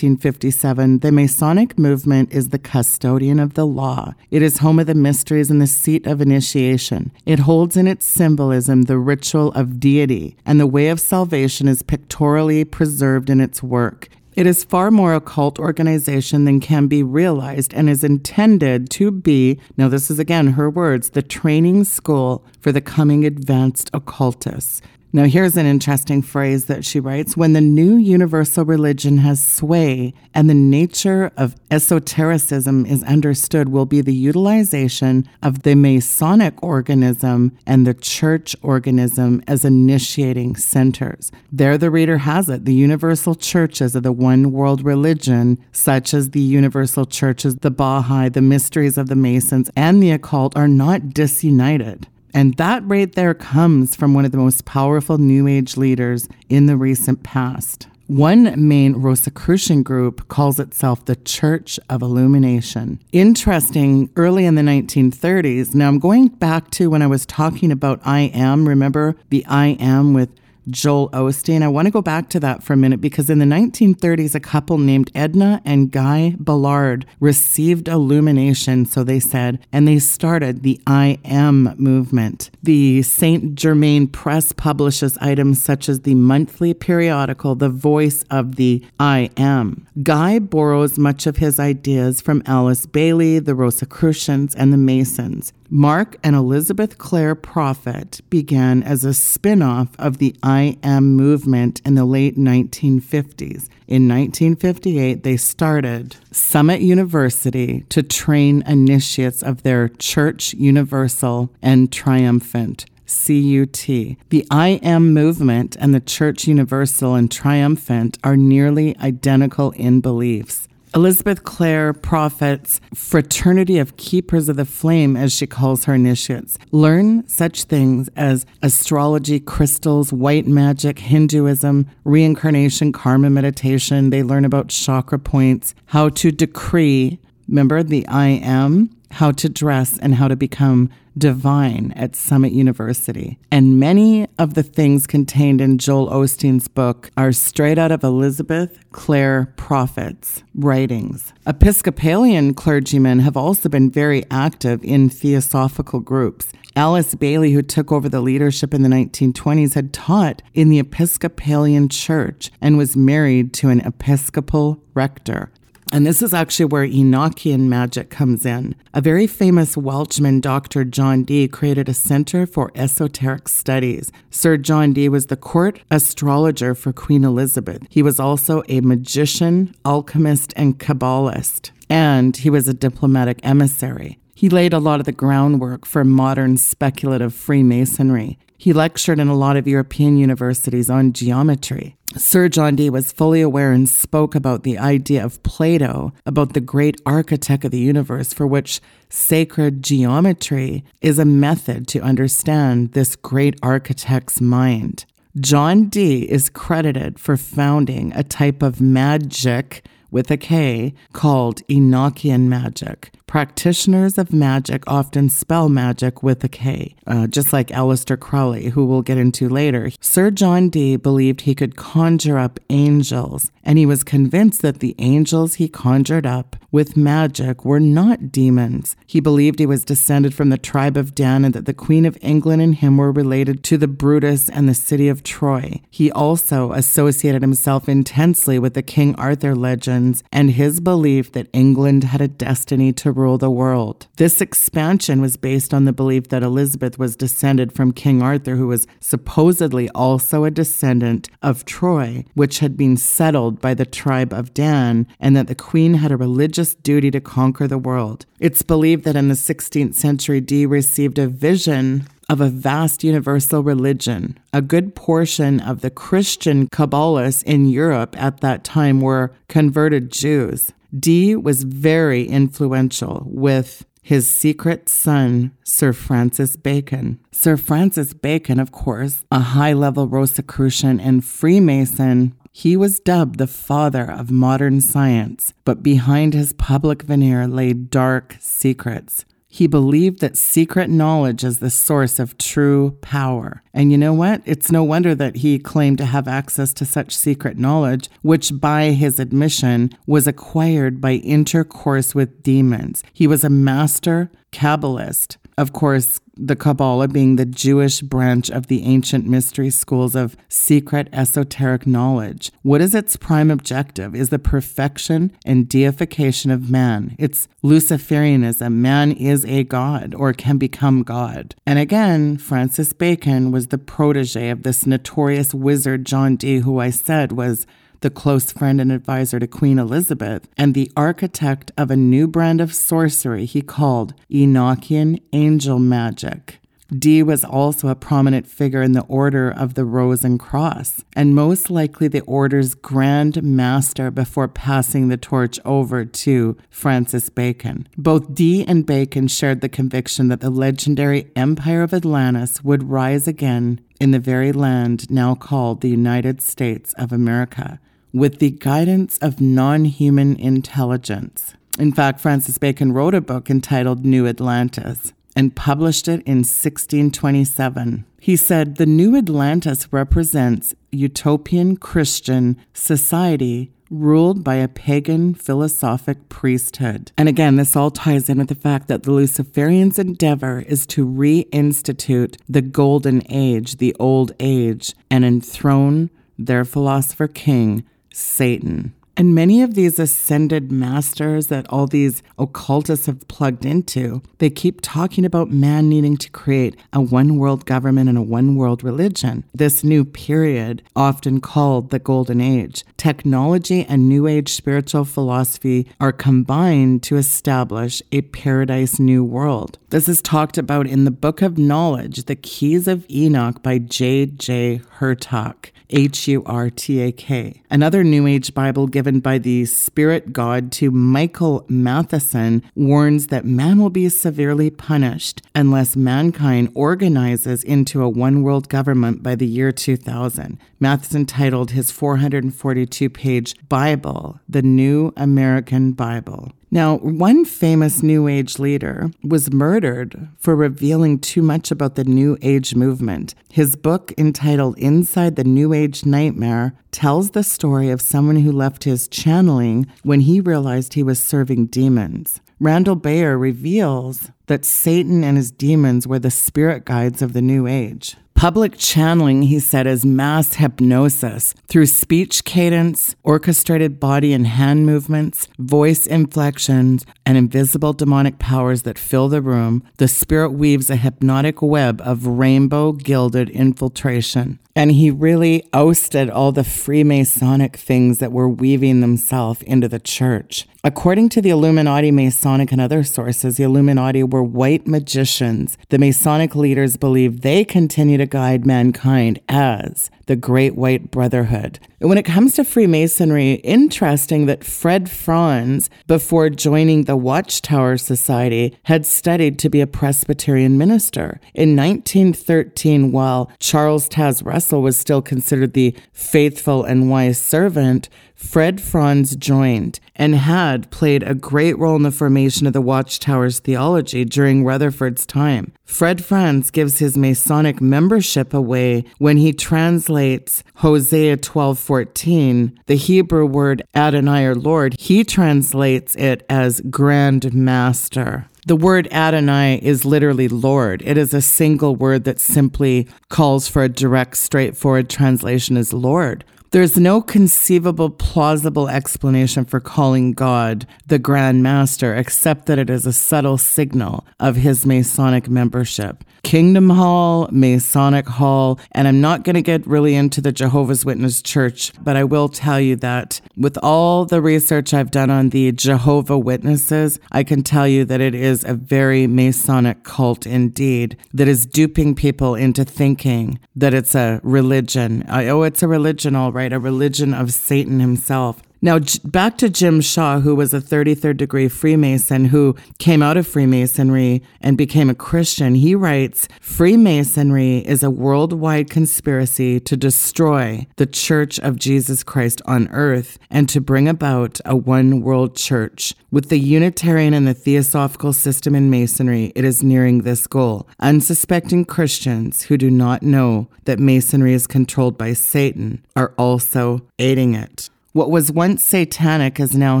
1957 The Masonic movement is the custodian of the law. It is home of the mysteries and the seat of initiation. It holds in its symbolism the ritual of deity, and the way of salvation is pictorially preserved in its work. It is far more a cult organization than can be realized and is intended to be, now, this is again her words, the training school for the coming advanced occultists. Now, here's an interesting phrase that she writes When the new universal religion has sway and the nature of esotericism is understood, will be the utilization of the Masonic organism and the church organism as initiating centers. There, the reader has it. The universal churches of the one world religion, such as the universal churches, the Baha'i, the mysteries of the Masons, and the occult, are not disunited. And that right there comes from one of the most powerful New Age leaders in the recent past. One main Rosicrucian group calls itself the Church of Illumination. Interesting, early in the 1930s, now I'm going back to when I was talking about I Am. Remember the I Am with Joel Osteen. I want to go back to that for a minute because in the 1930s, a couple named Edna and Guy Ballard received illumination, so they said, and they started the I Am movement. The St. Germain Press publishes items such as the monthly periodical, The Voice of the I Am. Guy borrows much of his ideas from Alice Bailey, the Rosicrucians, and the Masons. Mark and Elizabeth Clare Prophet began as a spin off of the I Am movement in the late 1950s. In 1958, they started Summit University to train initiates of their Church Universal and Triumphant. CUT. The I Am movement and the Church Universal and Triumphant are nearly identical in beliefs. Elizabeth Clare Prophet's fraternity of keepers of the flame, as she calls her initiates, learn such things as astrology, crystals, white magic, Hinduism, reincarnation, karma meditation. They learn about chakra points, how to decree. Remember the I am, how to dress, and how to become divine at Summit University. And many of the things contained in Joel Osteen's book are straight out of Elizabeth Clare Prophet's writings. Episcopalian clergymen have also been very active in theosophical groups. Alice Bailey, who took over the leadership in the 1920s, had taught in the Episcopalian Church and was married to an Episcopal rector. And this is actually where Enochian magic comes in. A very famous Welshman, Dr. John Dee, created a center for esoteric studies. Sir John Dee was the court astrologer for Queen Elizabeth. He was also a magician, alchemist, and Kabbalist. And he was a diplomatic emissary. He laid a lot of the groundwork for modern speculative Freemasonry. He lectured in a lot of European universities on geometry. Sir John Dee was fully aware and spoke about the idea of Plato, about the great architect of the universe, for which sacred geometry is a method to understand this great architect's mind. John Dee is credited for founding a type of magic with a K called Enochian magic. Practitioners of magic often spell magic with a K, uh, just like Aleister Crowley, who we'll get into later. Sir John Dee believed he could conjure up angels, and he was convinced that the angels he conjured up with magic were not demons. He believed he was descended from the tribe of Dan and that the Queen of England and him were related to the Brutus and the city of Troy. He also associated himself intensely with the King Arthur legends and his belief that England had a destiny to rule rule the world. This expansion was based on the belief that Elizabeth was descended from King Arthur, who was supposedly also a descendant of Troy, which had been settled by the tribe of Dan, and that the queen had a religious duty to conquer the world. It's believed that in the 16th century, Dee received a vision of a vast universal religion. A good portion of the Christian Kabbalists in Europe at that time were converted Jews. Dee was very influential with his secret son, Sir Francis Bacon. Sir Francis Bacon, of course, a high level Rosicrucian and Freemason, he was dubbed the father of modern science, but behind his public veneer lay dark secrets. He believed that secret knowledge is the source of true power. And you know what? It's no wonder that he claimed to have access to such secret knowledge, which by his admission was acquired by intercourse with demons. He was a master Kabbalist. Of course, the Kabbalah being the Jewish branch of the ancient mystery schools of secret esoteric knowledge. What is its prime objective? Is the perfection and deification of man. It's Luciferianism. Man is a god or can become God. And again, Francis Bacon was the protege of this notorious wizard John Dee, who I said was the close friend and advisor to Queen Elizabeth, and the architect of a new brand of sorcery he called Enochian angel magic. Dee was also a prominent figure in the Order of the Rose and Cross, and most likely the Order's Grand Master before passing the torch over to Francis Bacon. Both Dee and Bacon shared the conviction that the legendary Empire of Atlantis would rise again in the very land now called the United States of America. With the guidance of non human intelligence. In fact, Francis Bacon wrote a book entitled New Atlantis and published it in 1627. He said the New Atlantis represents utopian Christian society ruled by a pagan philosophic priesthood. And again, this all ties in with the fact that the Luciferians' endeavor is to reinstitute the golden age, the old age, and enthrone their philosopher king, Satan. And many of these ascended masters that all these occultists have plugged into, they keep talking about man needing to create a one world government and a one world religion. This new period, often called the Golden Age, technology and New Age spiritual philosophy are combined to establish a paradise new world. This is talked about in the Book of Knowledge, The Keys of Enoch by J. J. Hurtak. H U R T A K. Another New Age Bible given by the Spirit God to Michael Matheson warns that man will be severely punished unless mankind organizes into a one world government by the year 2000. Matheson titled his 442 page Bible, The New American Bible. Now, one famous New Age leader was murdered for revealing too much about the New Age movement. His book, entitled Inside the New Age Nightmare, tells the story of someone who left his channeling when he realized he was serving demons. Randall Baer reveals that Satan and his demons were the spirit guides of the New Age. Public channeling, he said, is mass hypnosis through speech cadence, orchestrated body and hand movements, voice inflections, and invisible demonic powers that fill the room. The spirit weaves a hypnotic web of rainbow gilded infiltration. And he really ousted all the Freemasonic things that were weaving themselves into the church. According to the Illuminati, Masonic, and other sources, the Illuminati were white magicians. The Masonic leaders believed they continue to guide mankind as the Great White Brotherhood. When it comes to Freemasonry, interesting that Fred Franz, before joining the Watchtower Society, had studied to be a Presbyterian minister. In 1913, while Charles Taze Russell was still considered the faithful and wise servant, Fred Franz joined and had played a great role in the formation of the Watchtower's theology during Rutherford's time. Fred Franz gives his Masonic membership away when he translates Hosea 12:14, the Hebrew word Adonai or Lord, he translates it as Grand Master. The word Adonai is literally Lord. It is a single word that simply calls for a direct, straightforward translation as Lord. There's no conceivable, plausible explanation for calling God the Grand Master except that it is a subtle signal of his Masonic membership. Kingdom Hall, Masonic Hall, and I'm not going to get really into the Jehovah's Witness Church, but I will tell you that with all the research I've done on the Jehovah Witnesses, I can tell you that it is a very Masonic cult indeed that is duping people into thinking that it's a religion. Oh, it's a religion, all right, a religion of Satan himself. Now, back to Jim Shaw, who was a 33rd degree Freemason who came out of Freemasonry and became a Christian. He writes Freemasonry is a worldwide conspiracy to destroy the Church of Jesus Christ on earth and to bring about a one world church. With the Unitarian and the Theosophical system in Masonry, it is nearing this goal. Unsuspecting Christians who do not know that Masonry is controlled by Satan are also aiding it. What was once satanic is now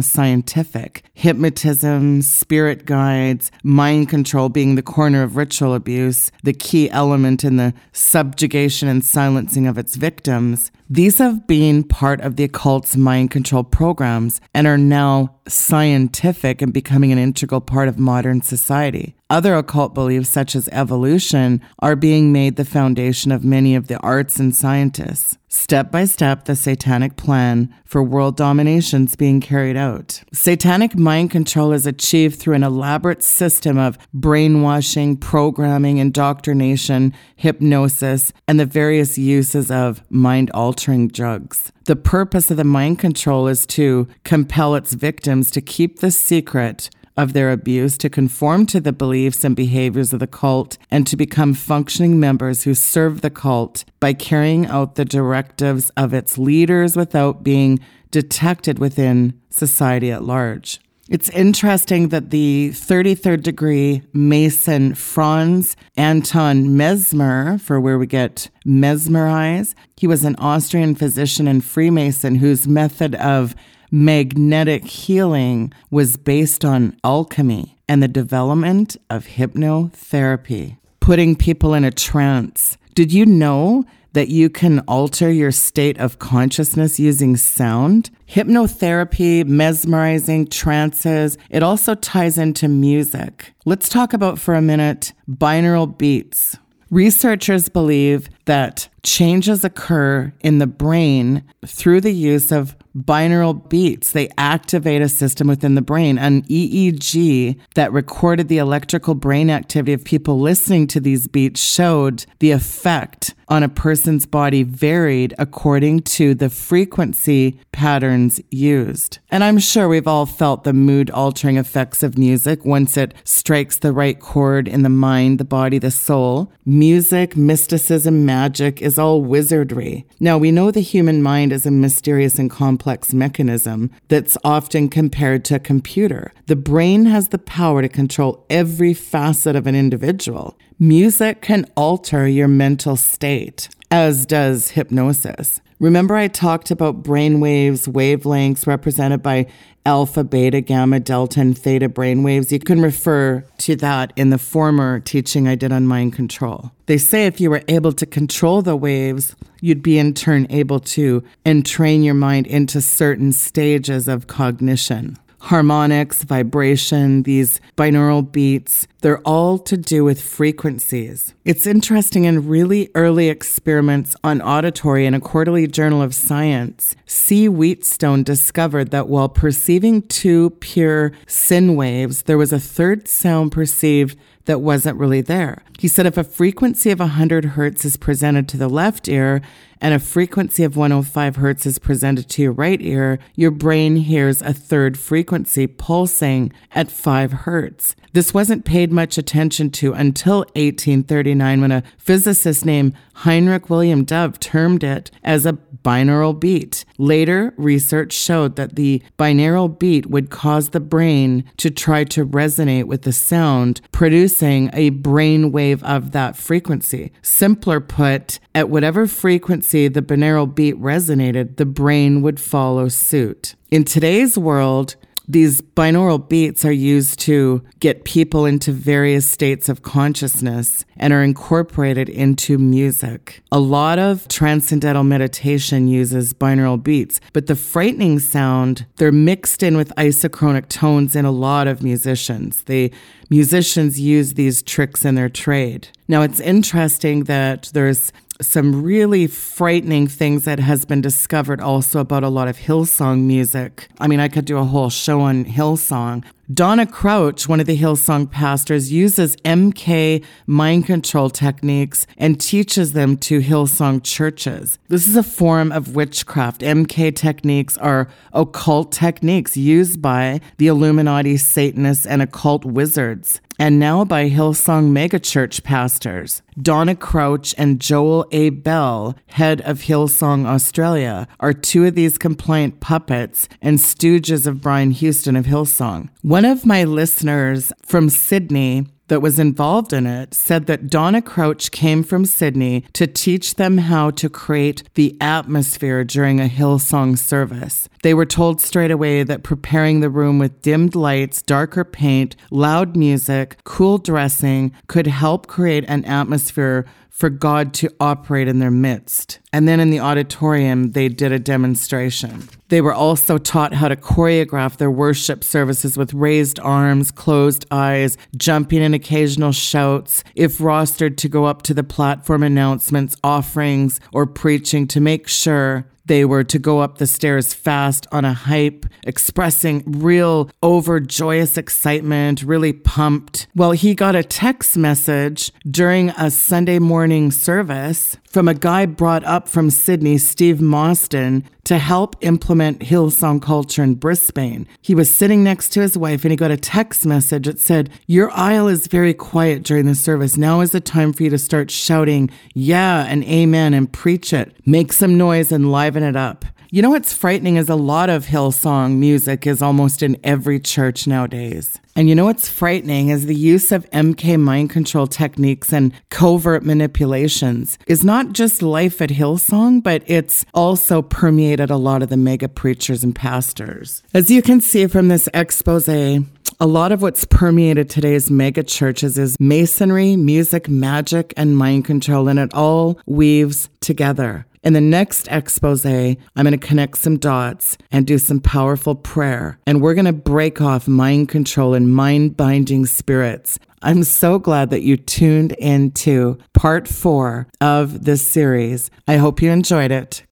scientific. Hypnotism, spirit guides, mind control being the corner of ritual abuse, the key element in the subjugation and silencing of its victims. These have been part of the occult's mind control programs and are now scientific and becoming an integral part of modern society. Other occult beliefs, such as evolution, are being made the foundation of many of the arts and scientists. Step by step, the satanic plan for world domination is being carried out. Satanic mind control is achieved through an elaborate system of brainwashing, programming, indoctrination, hypnosis, and the various uses of mind altering drugs. The purpose of the mind control is to compel its victims to keep the secret of their abuse to conform to the beliefs and behaviors of the cult and to become functioning members who serve the cult by carrying out the directives of its leaders without being detected within society at large. It's interesting that the 33rd degree Mason Franz Anton Mesmer, for where we get mesmerize, he was an Austrian physician and Freemason whose method of magnetic healing was based on alchemy and the development of hypnotherapy, putting people in a trance. Did you know that you can alter your state of consciousness using sound. Hypnotherapy, mesmerizing, trances, it also ties into music. Let's talk about for a minute binaural beats. Researchers believe that changes occur in the brain through the use of binaural beats. They activate a system within the brain. An EEG that recorded the electrical brain activity of people listening to these beats showed the effect on a person's body varied according to the frequency patterns used. And I'm sure we've all felt the mood altering effects of music once it strikes the right chord in the mind, the body, the soul. Music, mysticism, magic is all wizardry. Now, we know the human mind is a mysterious and complex mechanism that's often compared to a computer. The brain has the power to control every facet of an individual. Music can alter your mental state, as does hypnosis. Remember, I talked about brainwaves, wavelengths represented by alpha, beta, gamma, delta, and theta brainwaves. You can refer to that in the former teaching I did on mind control. They say if you were able to control the waves, you'd be in turn able to entrain your mind into certain stages of cognition harmonics, vibration, these binaural beats, they're all to do with frequencies. It's interesting in really early experiments on auditory in a quarterly journal of science, C. Wheatstone discovered that while perceiving two pure sine waves, there was a third sound perceived that wasn't really there. He said if a frequency of 100 hertz is presented to the left ear and a frequency of 105 hertz is presented to your right ear, your brain hears a third frequency pulsing at 5 hertz. This wasn't paid much attention to until 1839 when a physicist named Heinrich William Dove termed it as a binaural beat. Later, research showed that the binaural beat would cause the brain to try to resonate with the sound, producing a brain wave of that frequency. Simpler put, at whatever frequency the binaural beat resonated, the brain would follow suit. In today's world, these binaural beats are used to get people into various states of consciousness and are incorporated into music. A lot of transcendental meditation uses binaural beats, but the frightening sound, they're mixed in with isochronic tones in a lot of musicians. The musicians use these tricks in their trade. Now, it's interesting that there's some really frightening things that has been discovered also about a lot of Hillsong music. I mean, I could do a whole show on Hillsong. Donna Crouch, one of the Hillsong pastors, uses MK mind control techniques and teaches them to Hillsong churches. This is a form of witchcraft. MK techniques are occult techniques used by the Illuminati, Satanists, and occult wizards and now by Hillsong megachurch pastors. Donna Crouch and Joel A'Bell, head of Hillsong Australia, are two of these compliant puppets and stooges of Brian Houston of Hillsong. One of my listeners from Sydney that was involved in it said that Donna Crouch came from Sydney to teach them how to create the atmosphere during a Hillsong service. They were told straight away that preparing the room with dimmed lights, darker paint, loud music, cool dressing could help create an atmosphere for God to operate in their midst. And then in the auditorium, they did a demonstration. They were also taught how to choreograph their worship services with raised arms, closed eyes, jumping and occasional shouts, if rostered to go up to the platform announcements, offerings, or preaching to make sure they were to go up the stairs fast on a hype, expressing real overjoyous excitement, really pumped. Well, he got a text message during a Sunday morning service from a guy brought up from Sydney, Steve Mostyn, to help implement Hillsong culture in Brisbane. He was sitting next to his wife and he got a text message that said, Your aisle is very quiet during the service. Now is the time for you to start shouting, Yeah, and Amen, and preach it. Make some noise and liven it up. You know what's frightening is a lot of Hillsong music is almost in every church nowadays. And you know what's frightening is the use of MK mind control techniques and covert manipulations is not just life at Hillsong, but it's also permeated a lot of the mega preachers and pastors. As you can see from this expose, a lot of what's permeated today's mega churches is masonry, music, magic, and mind control, and it all weaves together. In the next expose, I'm going to connect some dots and do some powerful prayer. And we're going to break off mind control and mind binding spirits. I'm so glad that you tuned into part four of this series. I hope you enjoyed it.